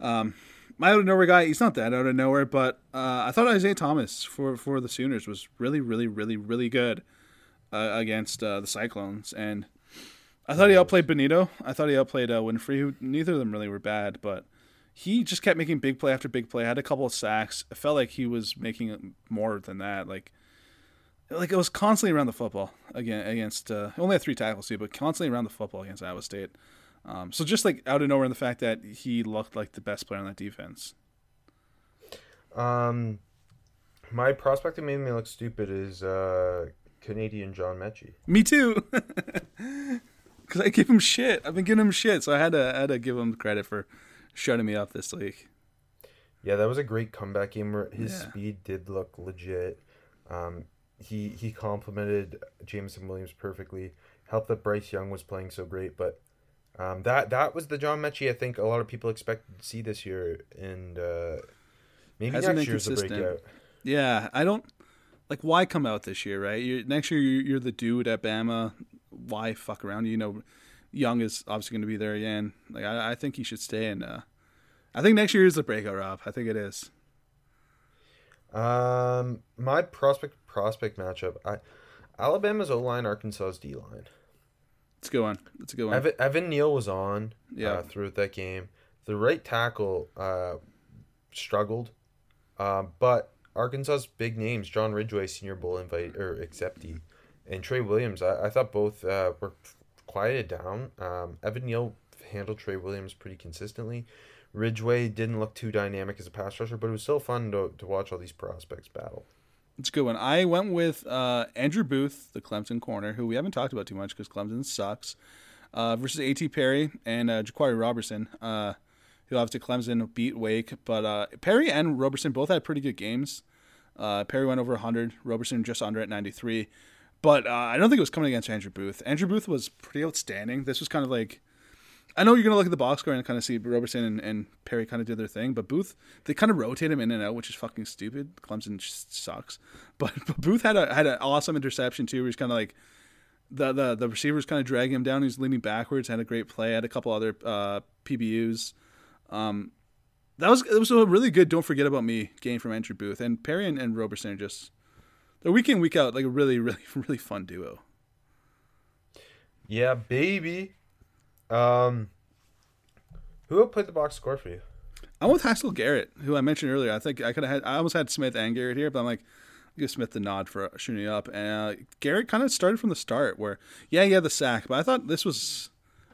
um, my out of nowhere guy, he's not that out of nowhere, but uh, I thought Isaiah Thomas for for the Sooners was really, really, really, really good uh, against uh, the Cyclones, and I thought he outplayed Benito. I thought he outplayed uh, Winfrey. Who neither of them really were bad, but he just kept making big play after big play. Had a couple of sacks. It felt like he was making more than that. Like, like it was constantly around the football again against. Uh, only had three tackles too, but constantly around the football against Iowa State. Um, so just like out of nowhere, in the fact that he looked like the best player on that defense. Um, my prospect that made me look stupid is uh, Canadian John Metchie. Me too. Because I give him shit. I've been giving him shit, so I had to I had to give him credit for shutting me up this week. Yeah, that was a great comeback game where his Yeah. speed did look legit. Um, he he complemented Jameson Williams perfectly. Helped that Bryce Young was playing so great, but um, that that was the John Metchie I think a lot of people expected to see this year, and uh, maybe Hasn't next year's the breakout. Yeah, I don't like why come out this year, right? you next year you're, you're the dude at Bama. Why fuck around? You know, Young is obviously going to be there again. Like I, I think he should stay, and uh, I think next year is the breakout, Rob. I think it is. Um, my prospect prospect matchup, I Alabama's O line, Arkansas's D line. It's a good one. It's a good one. Evan, Evan Neal was on Yeah. uh, throughout that game. The right tackle uh, struggled, uh, but Arkansas's big names, John Ridgeway, Senior Bowl invite or acceptee, and Trey Williams, I, I thought both uh, were quieted down. Um, Evan Neal handled Trey Williams pretty consistently. Ridgeway didn't look too dynamic as a pass rusher, but it was still fun to, to watch all these prospects battle. It's a good one. I went with uh, Andrew Booth, the Clemson corner, who we haven't talked about too much because Clemson sucks, uh, versus A.T. Perry and uh, Jaquarii Roberson, uh, who obviously Clemson beat Wake. But uh, Perry and Roberson both had pretty good games. Uh, Perry went over 100, Roberson just under at 93. But uh, I don't think it was coming against Andrew Booth. Andrew Booth was pretty outstanding. This was kind of like I know you're gonna look at the box score and kind of see Roberson and, and Perry kind of did their thing, but Booth they kind of rotate him in and out, which is fucking stupid. Clemson sucks, but, but Booth had a had an awesome interception too, where he's kind of like the the the receivers kind of dragging him down. He's leaning backwards, had a great play, had a couple other uh, PBUs. Um, that was it was a really good. Don't forget about me game from Andrew Booth and Perry and, and Roberson are just they're week in week out like a really really really fun duo. Yeah, baby. Um, who will put the box score for you? I'm with Haskell Garrett, who I mentioned earlier. I think I could have had. I almost had Smith and Garrett here, but I'm like, give Smith the nod for shooting up. And uh, Garrett kind of started from the start, where yeah, yeah, the sack, but I thought this was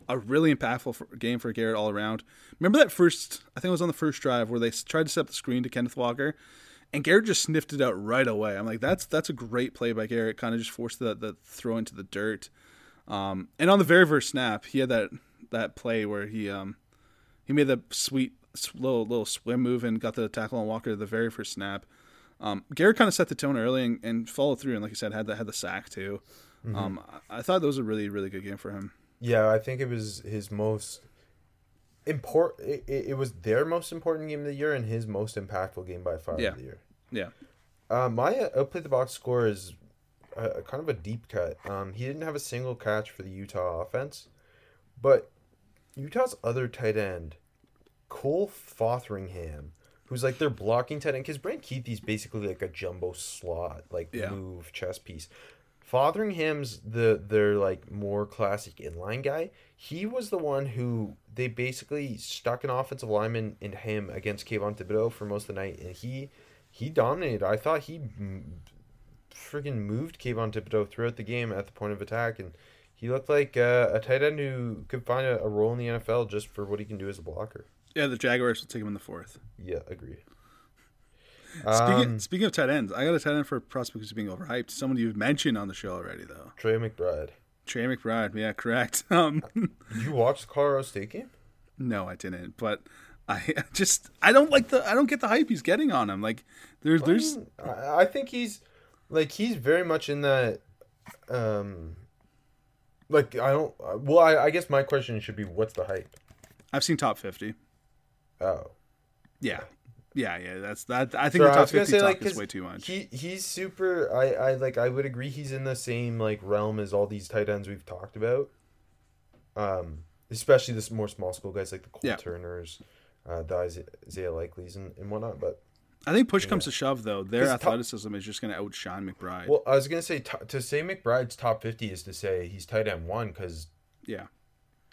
a really impactful for, game for Garrett all around. Remember that first? I think it was on the first drive where they tried to set up the screen to Kenneth Walker, and Garrett just sniffed it out right away. I'm like, that's that's a great play by Garrett. Kind of just forced the the throw into the dirt. Um, and on the very first snap, he had that that play where he um he made the sweet little little swim move and got the tackle on Walker the very first snap. Um, Garrett kind of set the tone early and, and followed through, and like you said, had the had the sack too. Um, I, thought that was a really really good game for him. Yeah, I think it was his most important. It, it was their most important game of the year and his most impactful game by far Yeah. of the year. Yeah, Uh, my uh, outplay the box score is a, kind of a deep cut. Um, he didn't have a single catch for the Utah offense, but Utah's other tight end, Cole Fotheringham, who's like their blocking tight end, because Brant Kuithe's basically like a jumbo slot, like Yeah. move chess piece. Fotheringham's the their like more classic inline guy. He was the one who they basically stuck an offensive lineman in him against Kayvon Thibodeaux for most of the night, and he he dominated. I thought he freaking moved Kayvon Thibodeaux throughout the game at the point of attack, and he looked like uh, a tight end who could find a, a role in the NFL just for what he can do as a blocker. yeah. The Jaguars will take him in the fourth. Yeah, agree. Speaking Um, speaking of tight ends, I got a tight end for prospect who's being overhyped. Someone you've mentioned on the show already, though. Trey McBride. Trey McBride. Yeah, correct. Um, Did you watch the Colorado State game? no, I didn't. But I just I don't like the I don't get the hype he's getting on him. Like there's there's I, I think he's like he's very much in that. Um, like I don't. Well, I, I guess my question should be, what's the hype? I've seen top fifty. Oh, Yeah, yeah, yeah. That's that. I think So the top was gonna fifty say, talk like, is way too much. He he's super. I I like. I would agree. He's in the same like realm as all these tight ends we've talked about. Um, especially this more small school guys like the Cole Yeah. Turners, uh, the Isaiah, Isaiah Likely's and, and whatnot. But I think push comes to shove though. Their 'Cause top- athleticism is just going to outshine McBride. well, I was gonna say to, to say McBride's top fifty is to say he's tight end one because yeah,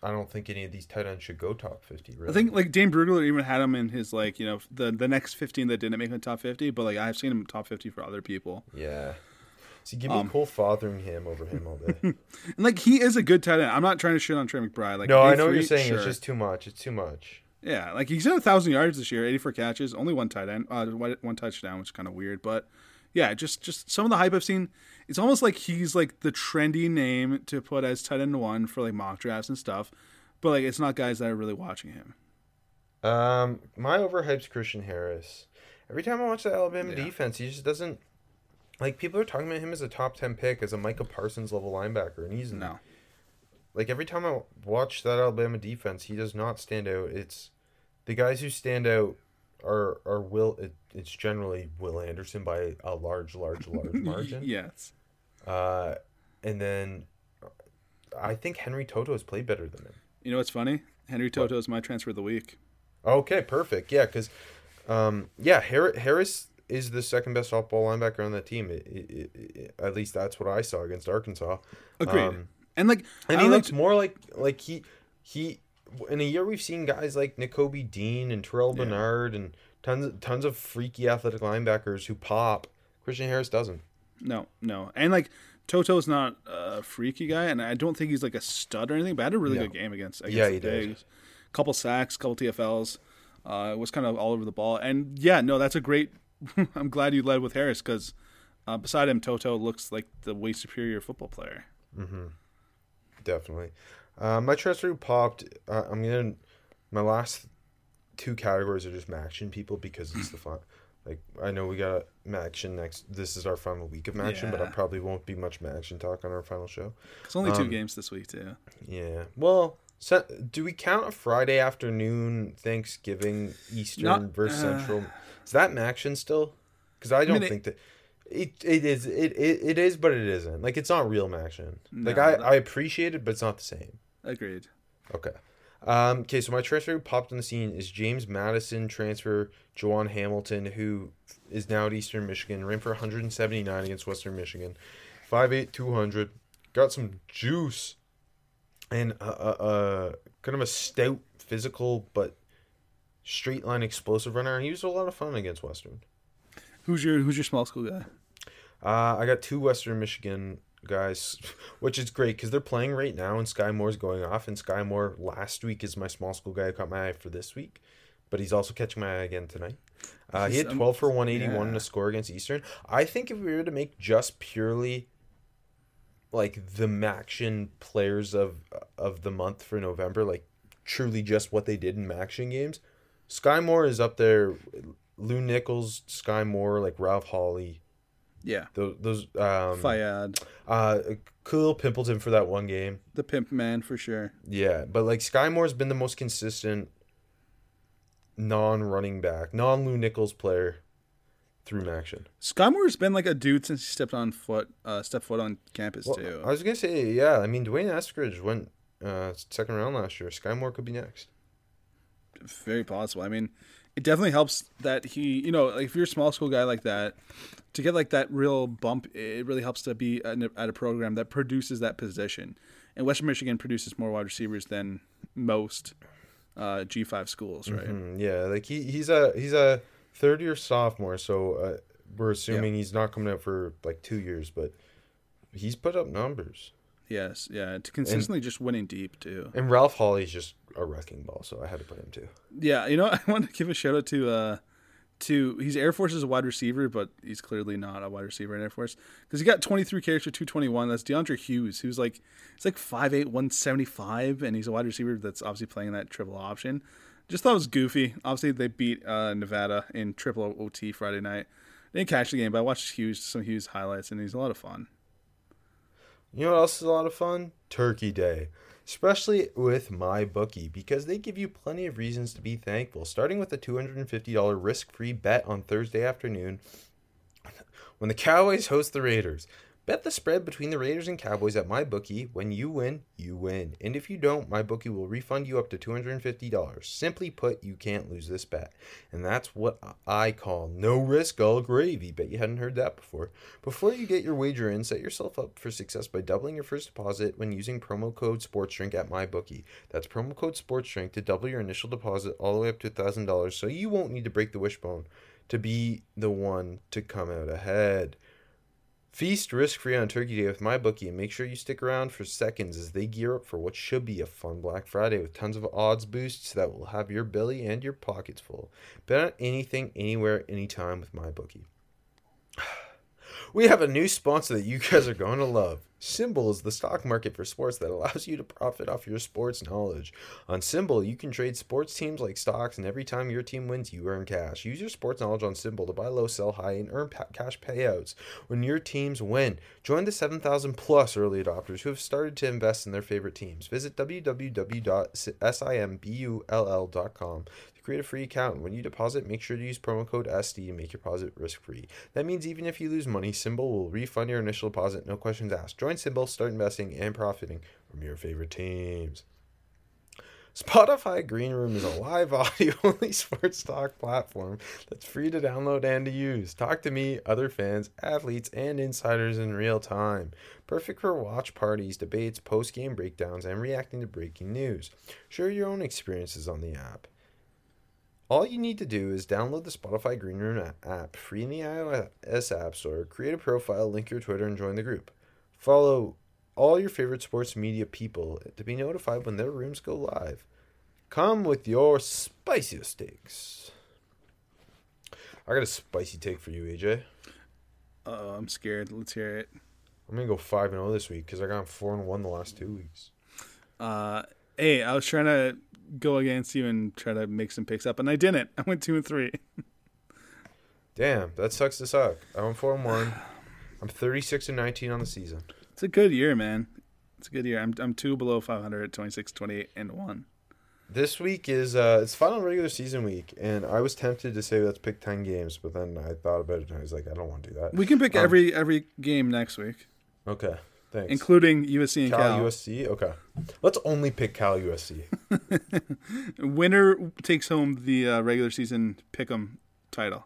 I don't think any of these tight ends should go top fifty. Really, I think like Dane Brugler even had him in his like you know the the next fifteen that didn't make the top fifty, but like I've seen him top fifty for other people. Yeah. See, give me Um, Cole Fotheringham over him all day. And like he is a good tight end. I'm not trying to shit on Trey McBride. Like no, I know what you're saying. sure. It's just too much. It's too much. Yeah, like he's at a thousand yards this year, eighty-four catches, only one tight end, uh, one touchdown, which is kind of weird. But yeah, just just some of the hype I've seen. It's almost like he's like the trendy name to put as tight end one for like mock drafts and stuff. But like, it's not guys that are really watching him. Um, my overhyped's Christian Harris. Every time I watch the Alabama Yeah. defense, he just doesn't. Like people are talking about him as a top ten pick, as a Micah Parsons level linebacker, and he's No. Like every time I watch that Alabama defense, he does not stand out. It's the guys who stand out are are Will. It, it's generally Will Anderson by a large, large, large margin. yes. Uh, and then I think Henry Toto has played better than him. You know what's funny? Henry Toto is my transfer of the week. Okay, perfect. Yeah, because, um, yeah, Har- Harris is the second best off ball linebacker on that team. It, it, it, at least that's what I saw against Arkansas. Agreed. Um, and like, and he like looks more like like he he. In a year, we've seen guys like Nakobe Dean and Terrell Yeah. Bernard and tons tons of freaky athletic linebackers who pop. Christian Harris doesn't. No, no, and like Toto's not a freaky guy, and I don't think he's like a stud or anything. But I had a really No. good game against. against Yeah, the he did. Pigs. Couple sacks, couple TFLs. Uh, it was kind of all over the ball, and yeah, no, that's a great. I'm glad you led with Harris because uh, beside him, Toto looks like the way superior football player. Definitely. Uh, my who popped. Uh, I'm gonna. My last two categories are just MACtion people because it's the fun. Like I know we got MACtion next. This is our final week of MACtion, but I probably won't be much MACtion talk on our final show. It's only two Um, games this week too. Yeah. Well, so, do we count a Friday afternoon Thanksgiving Eastern Not- versus uh, Central? Is that MACtion still? Because I don't mean, it- think that. It, it is it, it, it is but it isn't like it's not real MACtion like I, that- I appreciate it but it's not the same Agreed. Okay. Um, okay, so my transfer who popped on the scene is James Madison transfer Jawon Hamilton, who is now at Eastern Michigan, ran for 179 against Western Michigan, 5'8", 200, got some juice, and uh, uh, uh, kind of a stout, physical but straight line explosive runner. And he was a lot of fun against Western. Who's your Who's your small school guy? Uh, I got two Western Michigan guys, which is great because they're playing right now, and Skyy Moore's going off. And Skyy Moore last week is my small school guy who caught my eye for this week, but he's also catching my eye again tonight. Uh, he had um, 12 for 181 in yeah. a score against Eastern. I think if we were to make just purely like the MACtion players of of the month for November, like truly just what they did in MACtion games, Skyy Moore is up there. Lew Nichols, Skyy Moore, like Ralph Holley, Yeah, those, those um, Fayad, uh, Khalil Pimpleton for that one game. the pimp man for sure. Yeah, but like Skyy Moore's been the most consistent non-running back, non-Lew Nichols player through action. Skyy Moore's been like a dude since he stepped on foot, uh, stepped foot on campus Well, too. I was gonna say, yeah. I mean, D'Wayne Eskridge went uh, second round last year. Skyy Moore could be next. Very possible. I mean, it definitely helps that he, you know, like if you're a small school guy like that, to get like that real bump, it really helps to be at a, program that produces that position. And Western Michigan produces more wide receivers than most uh, G5 schools, right? Mm, yeah, like he, he's a he's a third year sophomore, so uh, we're assuming he's not coming out for like two years, but he's put up numbers. Yes, yeah, to consistently just winning deep too. And Ralph Holley's just a wrecking ball, so I had to put him too. Yeah, you know, I want to give a shout out to uh to he's Air Force as a wide receiver, but he's clearly not a wide receiver in Air Force because he got 23 carries for 221. That's DeAndre Hughes, who's like it's like 5'8", 175, and he's a wide receiver that's obviously playing that triple option. Just thought it was goofy. Obviously, they beat uh, Nevada in triple OT Friday night. Didn't catch the game, but I watched Hughes some Hughes highlights, and he's a lot of fun. You know what else is a lot of fun? Turkey Day. Especially with my bookie because they give you plenty of reasons to be thankful. Starting with a $250 risk free bet on Thursday afternoon when the Cowboys host the Raiders. Bet the spread between the Raiders and Cowboys at my bookie. When you win, you win. And if you don't, my bookie will refund you up to $250. Simply put, you can't lose this bet. And that's what I call no risk, all gravy. Bet you hadn't heard that before. Before you get your wager in, set yourself up for success by doubling your first deposit when using promo code SportsDrink at MyBookie. That's promo code SportsDrink to double your initial deposit all the way up to $1,000 so you won't need to break the wishbone to be the one to come out ahead. Feast risk free on Turkey Day with MyBookie and make sure you stick around for seconds as they gear up for what should be a fun Black Friday with tons of odds boosts that will have your belly and your pockets full. Bet on anything, anywhere, anytime with MyBookie. We have a new sponsor that you guys are going to love SimBull is the stock market for sports that allows you to profit off your sports knowledge. On SimBull, you can trade sports teams like stocks, and every time your team wins, you earn cash. Use your sports knowledge on SimBull to buy low, sell high, and earn pa- cash payouts when your teams win. Join the 7,000 plus early adopters who have started to invest in their favorite teams. Visit www.simbull.com to create a free account. When you deposit, make sure to use promo code SD to make your deposit risk free. That means even if you lose money, SimBull will refund your initial deposit, no questions asked. Join SimBull, start investing and profiting from your favorite teams. Spotify Green Room is a live audio only sports talk platform that's free to download and to use. Talk to me, other fans, athletes, and insiders in real time. Perfect for watch parties, debates, post game breakdowns, and reacting to breaking news. Share your own experiences on the app. All you need to do is download the Spotify Green Room app free in the iOS App Store, create a profile, link your Twitter, and join the group. Follow all your favorite sports media people to be notified when their rooms go live. Come with your spiciest takes. I got a spicy take for you, AJ. Oh, I'm scared. Let's hear it. I'm gonna go five and zero this week because I got four and one the last two weeks. Uh, hey, I was trying to go against you and try to make some picks up, and I didn't. I went two and three. Damn, that sucks to suck. I went four and one. I'm 36 and 19 on the season. It's a good year, man. It's a good year. I'm I'm two below 500 at 26, 28, and one. This week is uh it's final regular season week, and I was tempted to say let's pick ten games, but then I thought about it and I was like, I don't want to do that. We can pick Um, every every game next week, Okay, thanks. including USC and Cal, Cal. USC. Okay, let's only pick Cal USC. Winner takes home the uh, regular season pick'em title.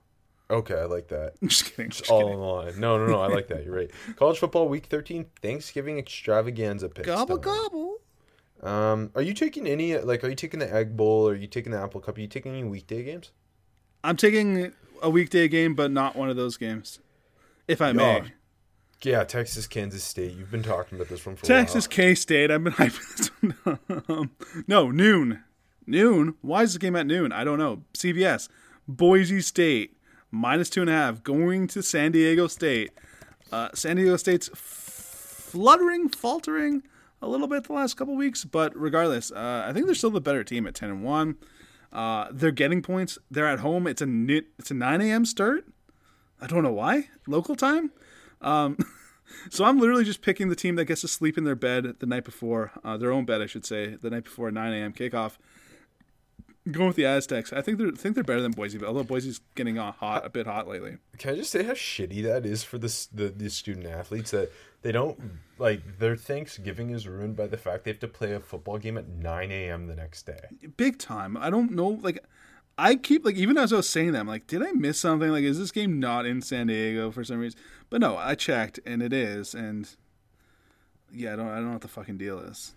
Okay, I like that. just kidding. Just all kidding. the line. No, no, no. I like that. You're right. College football week 13, Thanksgiving extravaganza picks. Gobble time. gobble. Um, are you taking any like? Are you taking the Egg Bowl? Or are you taking the Apple Cup? Are you taking any weekday games? I'm taking a weekday game, but not one of those games, if I may. Yeah. Yeah, Texas, Kansas State. You've been talking about this one for a while. Texas K State. I've been hyping this one. Um, no, noon. Noon. Why is the game at noon? I don't know. CBS. Boise State minus two and a half going to San Diego State. Uh, San Diego State's fluttering, faltering a little bit the last couple weeks, but regardless, uh, I think they're still the better team at ten and one. Uh, they're getting points. They're at home. It's a ni- it's a nine a.m. start. I don't know why local time. Um, so I'm literally just picking the team that gets to sleep in their bed the night before, uh, their own bed, I should say, the night before 9 a.m. kickoff. Going with the Aztecs. I think they're I think they're better than Boise, but although Boise's getting uh, hot, a bit hot lately. Can I just say how shitty that is for this the, the student athletes that they don't like their Thanksgiving is ruined by the fact they have to play a football game at 9 a.m. the next day. Big time. I don't know. Like, I keep like even as I was saying that, I'm like, did I miss something? Like, is this game not in San Diego for some reason? But no, I checked and it is. And yeah, I don't I don't know what the fucking deal is.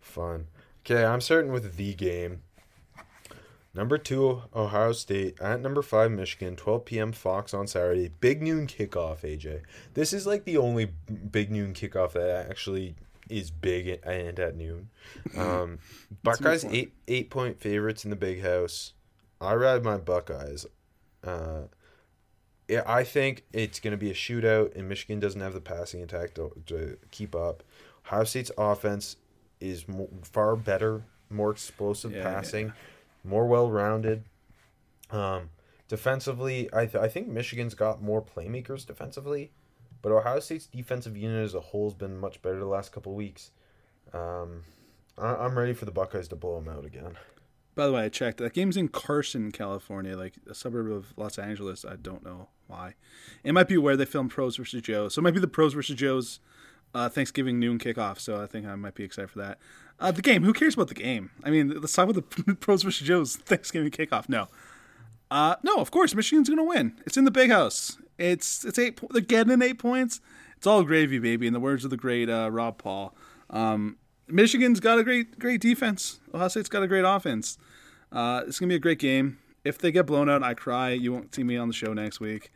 Fun. Okay, I'm starting with the game. Number two, Ohio State. At number five, Michigan. 12 p.m. Fox on Saturday. Big noon kickoff, AJ. This is like the only big noon kickoff that actually is big and at noon. Um, Buckeyes eight eight point favorites in the big house. I ride my Buckeyes. Uh, yeah, I think it's going to be a shootout, and Michigan doesn't have the passing attack to, to keep up. Ohio State's offense is mo far better, more explosive Yeah, yeah, passing, more well rounded. Um, defensively, I, th- I think Michigan's got more playmakers defensively, but Ohio State's defensive unit as a whole has been much better the last couple weeks. Um, I- I'm ready for the Buckeyes to blow them out again. By the way, I checked. That game's in Carson, California, like a suburb of Los Angeles. I don't know why. It might be where they filmed Pros versus Joe. So it might be the Pros versus Joe's uh, Thanksgiving noon kickoff. So I think I might be excited for that. Uh, the game. Who cares about the game? I mean, let's talk about the Pros versus Joe's Thanksgiving kickoff. No. Uh, no, of course, Michigan's going to win. It's in the big house. It's it's eight. They're getting eight points. It's all gravy, baby. In the words of the great uh, Rob Paul. Um, Michigan's got a great great defense. Ohio State's got a great offense. Uh, it's gonna be a great game. If they get blown out, I cry. You won't see me on the show next week.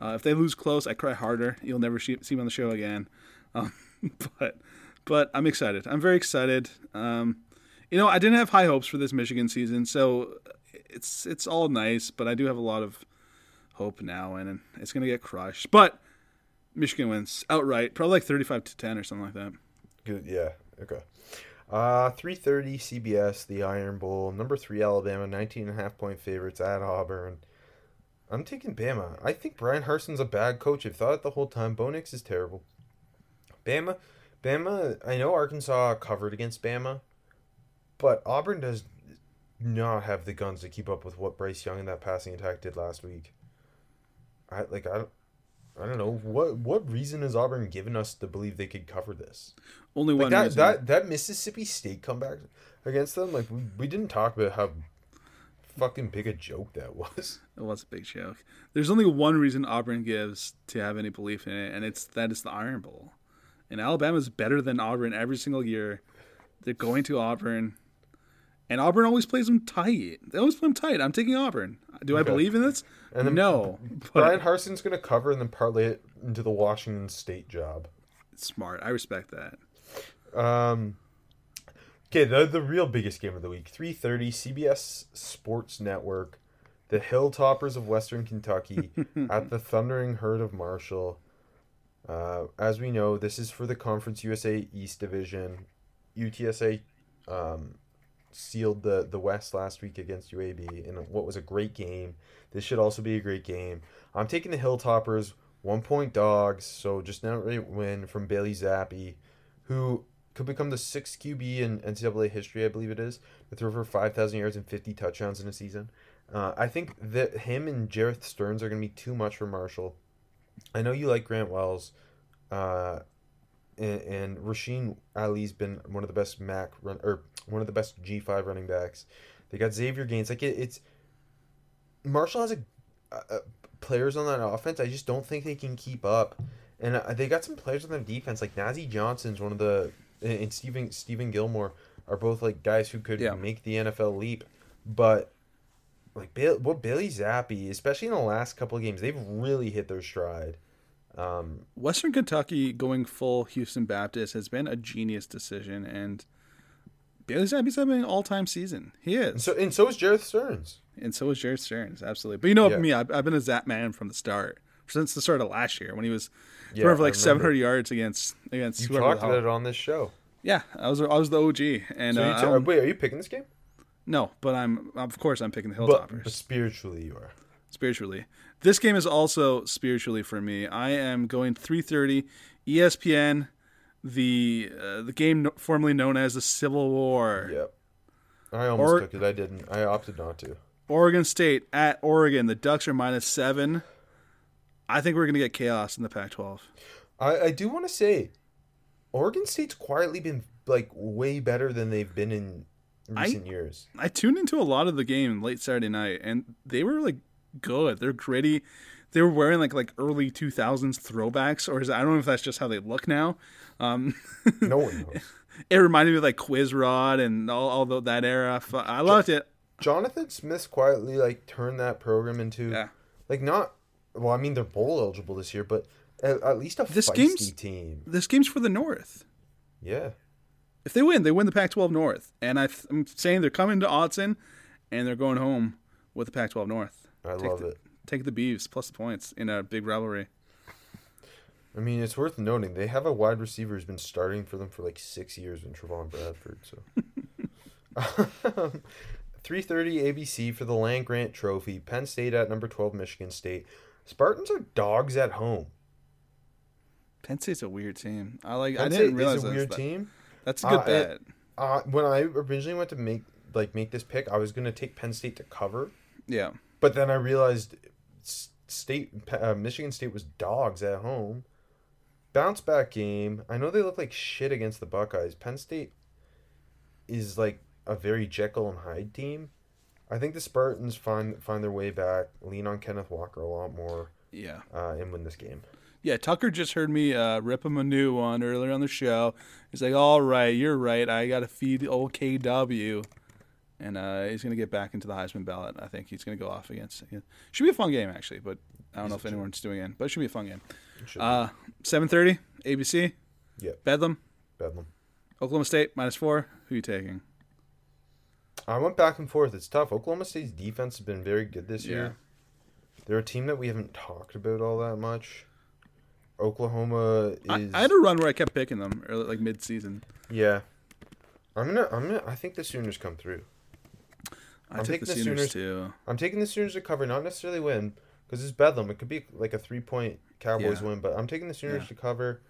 Uh, if they lose close, I cry harder. You'll never see, see me on the show again. Um, but but I'm excited. I'm very excited. Um, you know, I didn't have high hopes for this Michigan season, so it's it's all nice. But I do have a lot of hope now, and it's gonna get crushed. But Michigan wins outright, probably like thirty-five to ten or something like that. Good. Yeah. Okay. Uh, 3:30 CBS, the Iron Bowl. Number three Alabama, 19 and a half point favorites at Auburn. I'm taking Bama. I think Bryan Harsin's a bad coach. I've thought it the whole time. Bo Nix is terrible. Bama, Bama. I know Arkansas covered against Bama, but Auburn does not have the guns to keep up with what Bryce Young and that passing attack did last week. I like I don't. I don't know what what reason has Auburn given us to believe they could cover this. Only Like one that reason. that that Mississippi State comeback against them, like we, we didn't talk about how fucking big a joke that was. It was a big joke. There's only one reason Auburn gives to have any belief in it, and it's that it's the Iron Bowl. And Alabama's better than Auburn every single year. They're going to Auburn, and Auburn always plays them tight. They always play them tight. I'm taking Auburn. Do I believe in this? And then no. Bryan But Harsin's gonna cover and then parlay it into the Washington State job. smart. I respect that. Um, okay, the the real biggest game of the week, three thirty, CBS Sports Network, the Hilltoppers of Western Kentucky at the Thundering Herd of Marshall. Uh, as we know, this is for the Conference USA East Division. UTSA um, sealed the the West last week against UAB in what was a great game. This should also be a great game. I'm taking the Hilltoppers, one point dogs, so just an outright win from Bailey Zappe, who could become the sixth QB in NCAA history, I believe it is, throw for 5,000 yards and 50 touchdowns in a season. Uh, I think that him and Jerreth Sterns are going to be too much for Marshall. I know you like Grant Wells, uh, and, and Rasheen Ali's been one of the best MAC run or one of the best G five running backs. They got Xavier Gaines. Like it, it's Marshall has a, a, players on that offense. I just don't think they can keep up. And uh, they got some players on their defense, like Nazeeh Johnson's one of the, and Stephen Stephen Gilmore are both like guys who could Yeah. make the NFL leap. But like Bail- what Bailey Zappe, especially in the last couple of games, they've really hit their stride. Um, Western Kentucky going full Houston Baptist has been a genius decision, and Bailey Zappe's having an all-time season. He and is, so and so is Jerreth Sterns. and so is Jared Sterns, absolutely. But you know Yeah. me, I've, I've been a Zap man from the start, since the start of last year when he was Yeah, for like 700 yards against against You talked about it on this show. Yeah, I was I was the OG, and So uh, you t- don't- wait, are you picking this game? No, but I'm of course I'm picking the But, Hilltoppers but spiritually, you are. spiritually. This game is also spiritually for me. I am going 3:30 ESPN, the uh, the game formerly known as the Civil War. Yep. I almost Or- took it. I didn't. I opted not to. Oregon State at Oregon. The Ducks are minus seven. I think we're gonna get chaos in the Pac-12. I, I do want to say, Oregon State's quietly been like way better than they've been in I- recent years. I tuned into a lot of the game late Saturday night, and they were like good. They're gritty. They were wearing like like early 2000s throwbacks, or is I don't know if that's just how they look now. Um, No one knows. it reminded me of like Quiz Rod and all, all the, that era. I loved it. Jonathan Smith quietly like turned that program into Yeah. like not. Well, I mean they're bowl eligible this year, but at, at least a This feisty game's- team. This game's for the North. Yeah. If they win, they win the Pac-12 North, and I th- I'm saying they're coming to Autzen, and they're going home with the Pac-12 North. I Take love the, it. Take the Beavs plus the points in a big rivalry. I mean, it's worth noting they have a wide receiver who's been starting for them for like six years in Trevon Bradford. So, three thirty ABC for the Land Grant Trophy. Penn State at number twelve, Michigan State. Spartans are dogs at home. Penn State's a weird team. I like. Penn I didn't State realize is a weird that- team. That's a good Uh, bet. Uh, when I originally went to make like make this pick, I was gonna take Penn State to cover, yeah. but then I realized State uh, Michigan State was dogs at home. Bounce back game. I know they look like shit against the Buckeyes. Penn State is like a very Jekyll and Hyde team. I think the Spartans find find their way back, lean on Kenneth Walker a lot more, Yeah. uh, and win this game. Yeah, Tucker just heard me uh, rip him a new one earlier on the show. He's like, "All right, you're right. I got to feed the old KW," and uh, he's gonna get back into the Heisman ballot. I think he's gonna go off against. Should be a fun game actually, but I don't know if anyone's doing it. But it should be a fun game. It should be. Uh, seven thirty, ABC. Yeah. Bedlam, Bedlam. Oklahoma State minus four. Who you taking? I went back and forth. It's tough. Oklahoma State's defense has been very good this Yeah. year. They're a team that we haven't talked about all that much. Oklahoma I, is I had a run where I kept picking them early, like mid-season. yeah. I'm gonna I'm gonna I think the Sooners come through. I I'm took the taking the Sooners, Sooners- too. I'm taking the Sooners to cover, not necessarily win, because it's Bedlam. It could be like a three point Cowboys Yeah. win, but I'm taking the Sooners Yeah. to cover.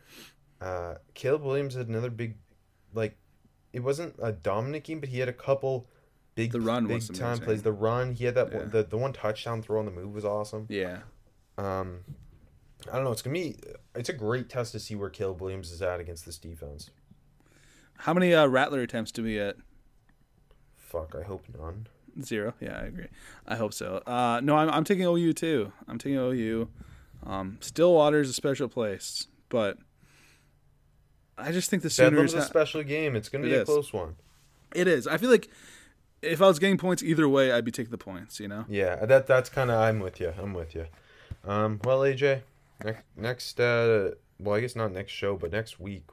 Uh, Caleb Williams had another big, like, it wasn't a dominant game, but he had a couple big, The run big time plays. The run, he had that Yeah. one, the the one touchdown throw on the move was awesome. Yeah. Um, I don't know. It's gonna be. It's a great test to see where Caleb Williams is at against this defense. How many uh, Rattler attempts do we get? Fuck. I hope none. Zero. Yeah, I agree. I hope so. Uh, no, I'm, I'm taking OU too. I'm taking OU. Um, Stillwater's a special place, but I just think the Bedlam's Sooners. a ha- special game. It's gonna It be a close one. it is. I feel like if I was getting points either way, I'd be taking the points. You know. Yeah, that that's kind of I'm with you. I'm with you. Um, well, AJ, next next uh, well, I guess not next show, but next week,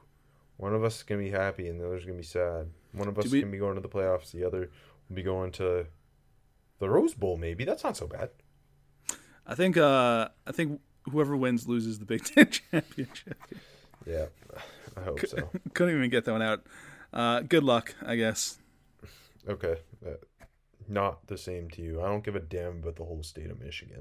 one of us is gonna be happy and the other's gonna be sad. One of us Do is gonna be going to the playoffs. The other will be going to the Rose Bowl. Maybe that's not so bad. I think. Uh, I think whoever wins loses the Big Ten championship. Yeah, I hope so. Couldn't even get that one out. Uh, good luck, I guess. Okay, uh, not the same to you. I don't give a damn about the whole state of Michigan.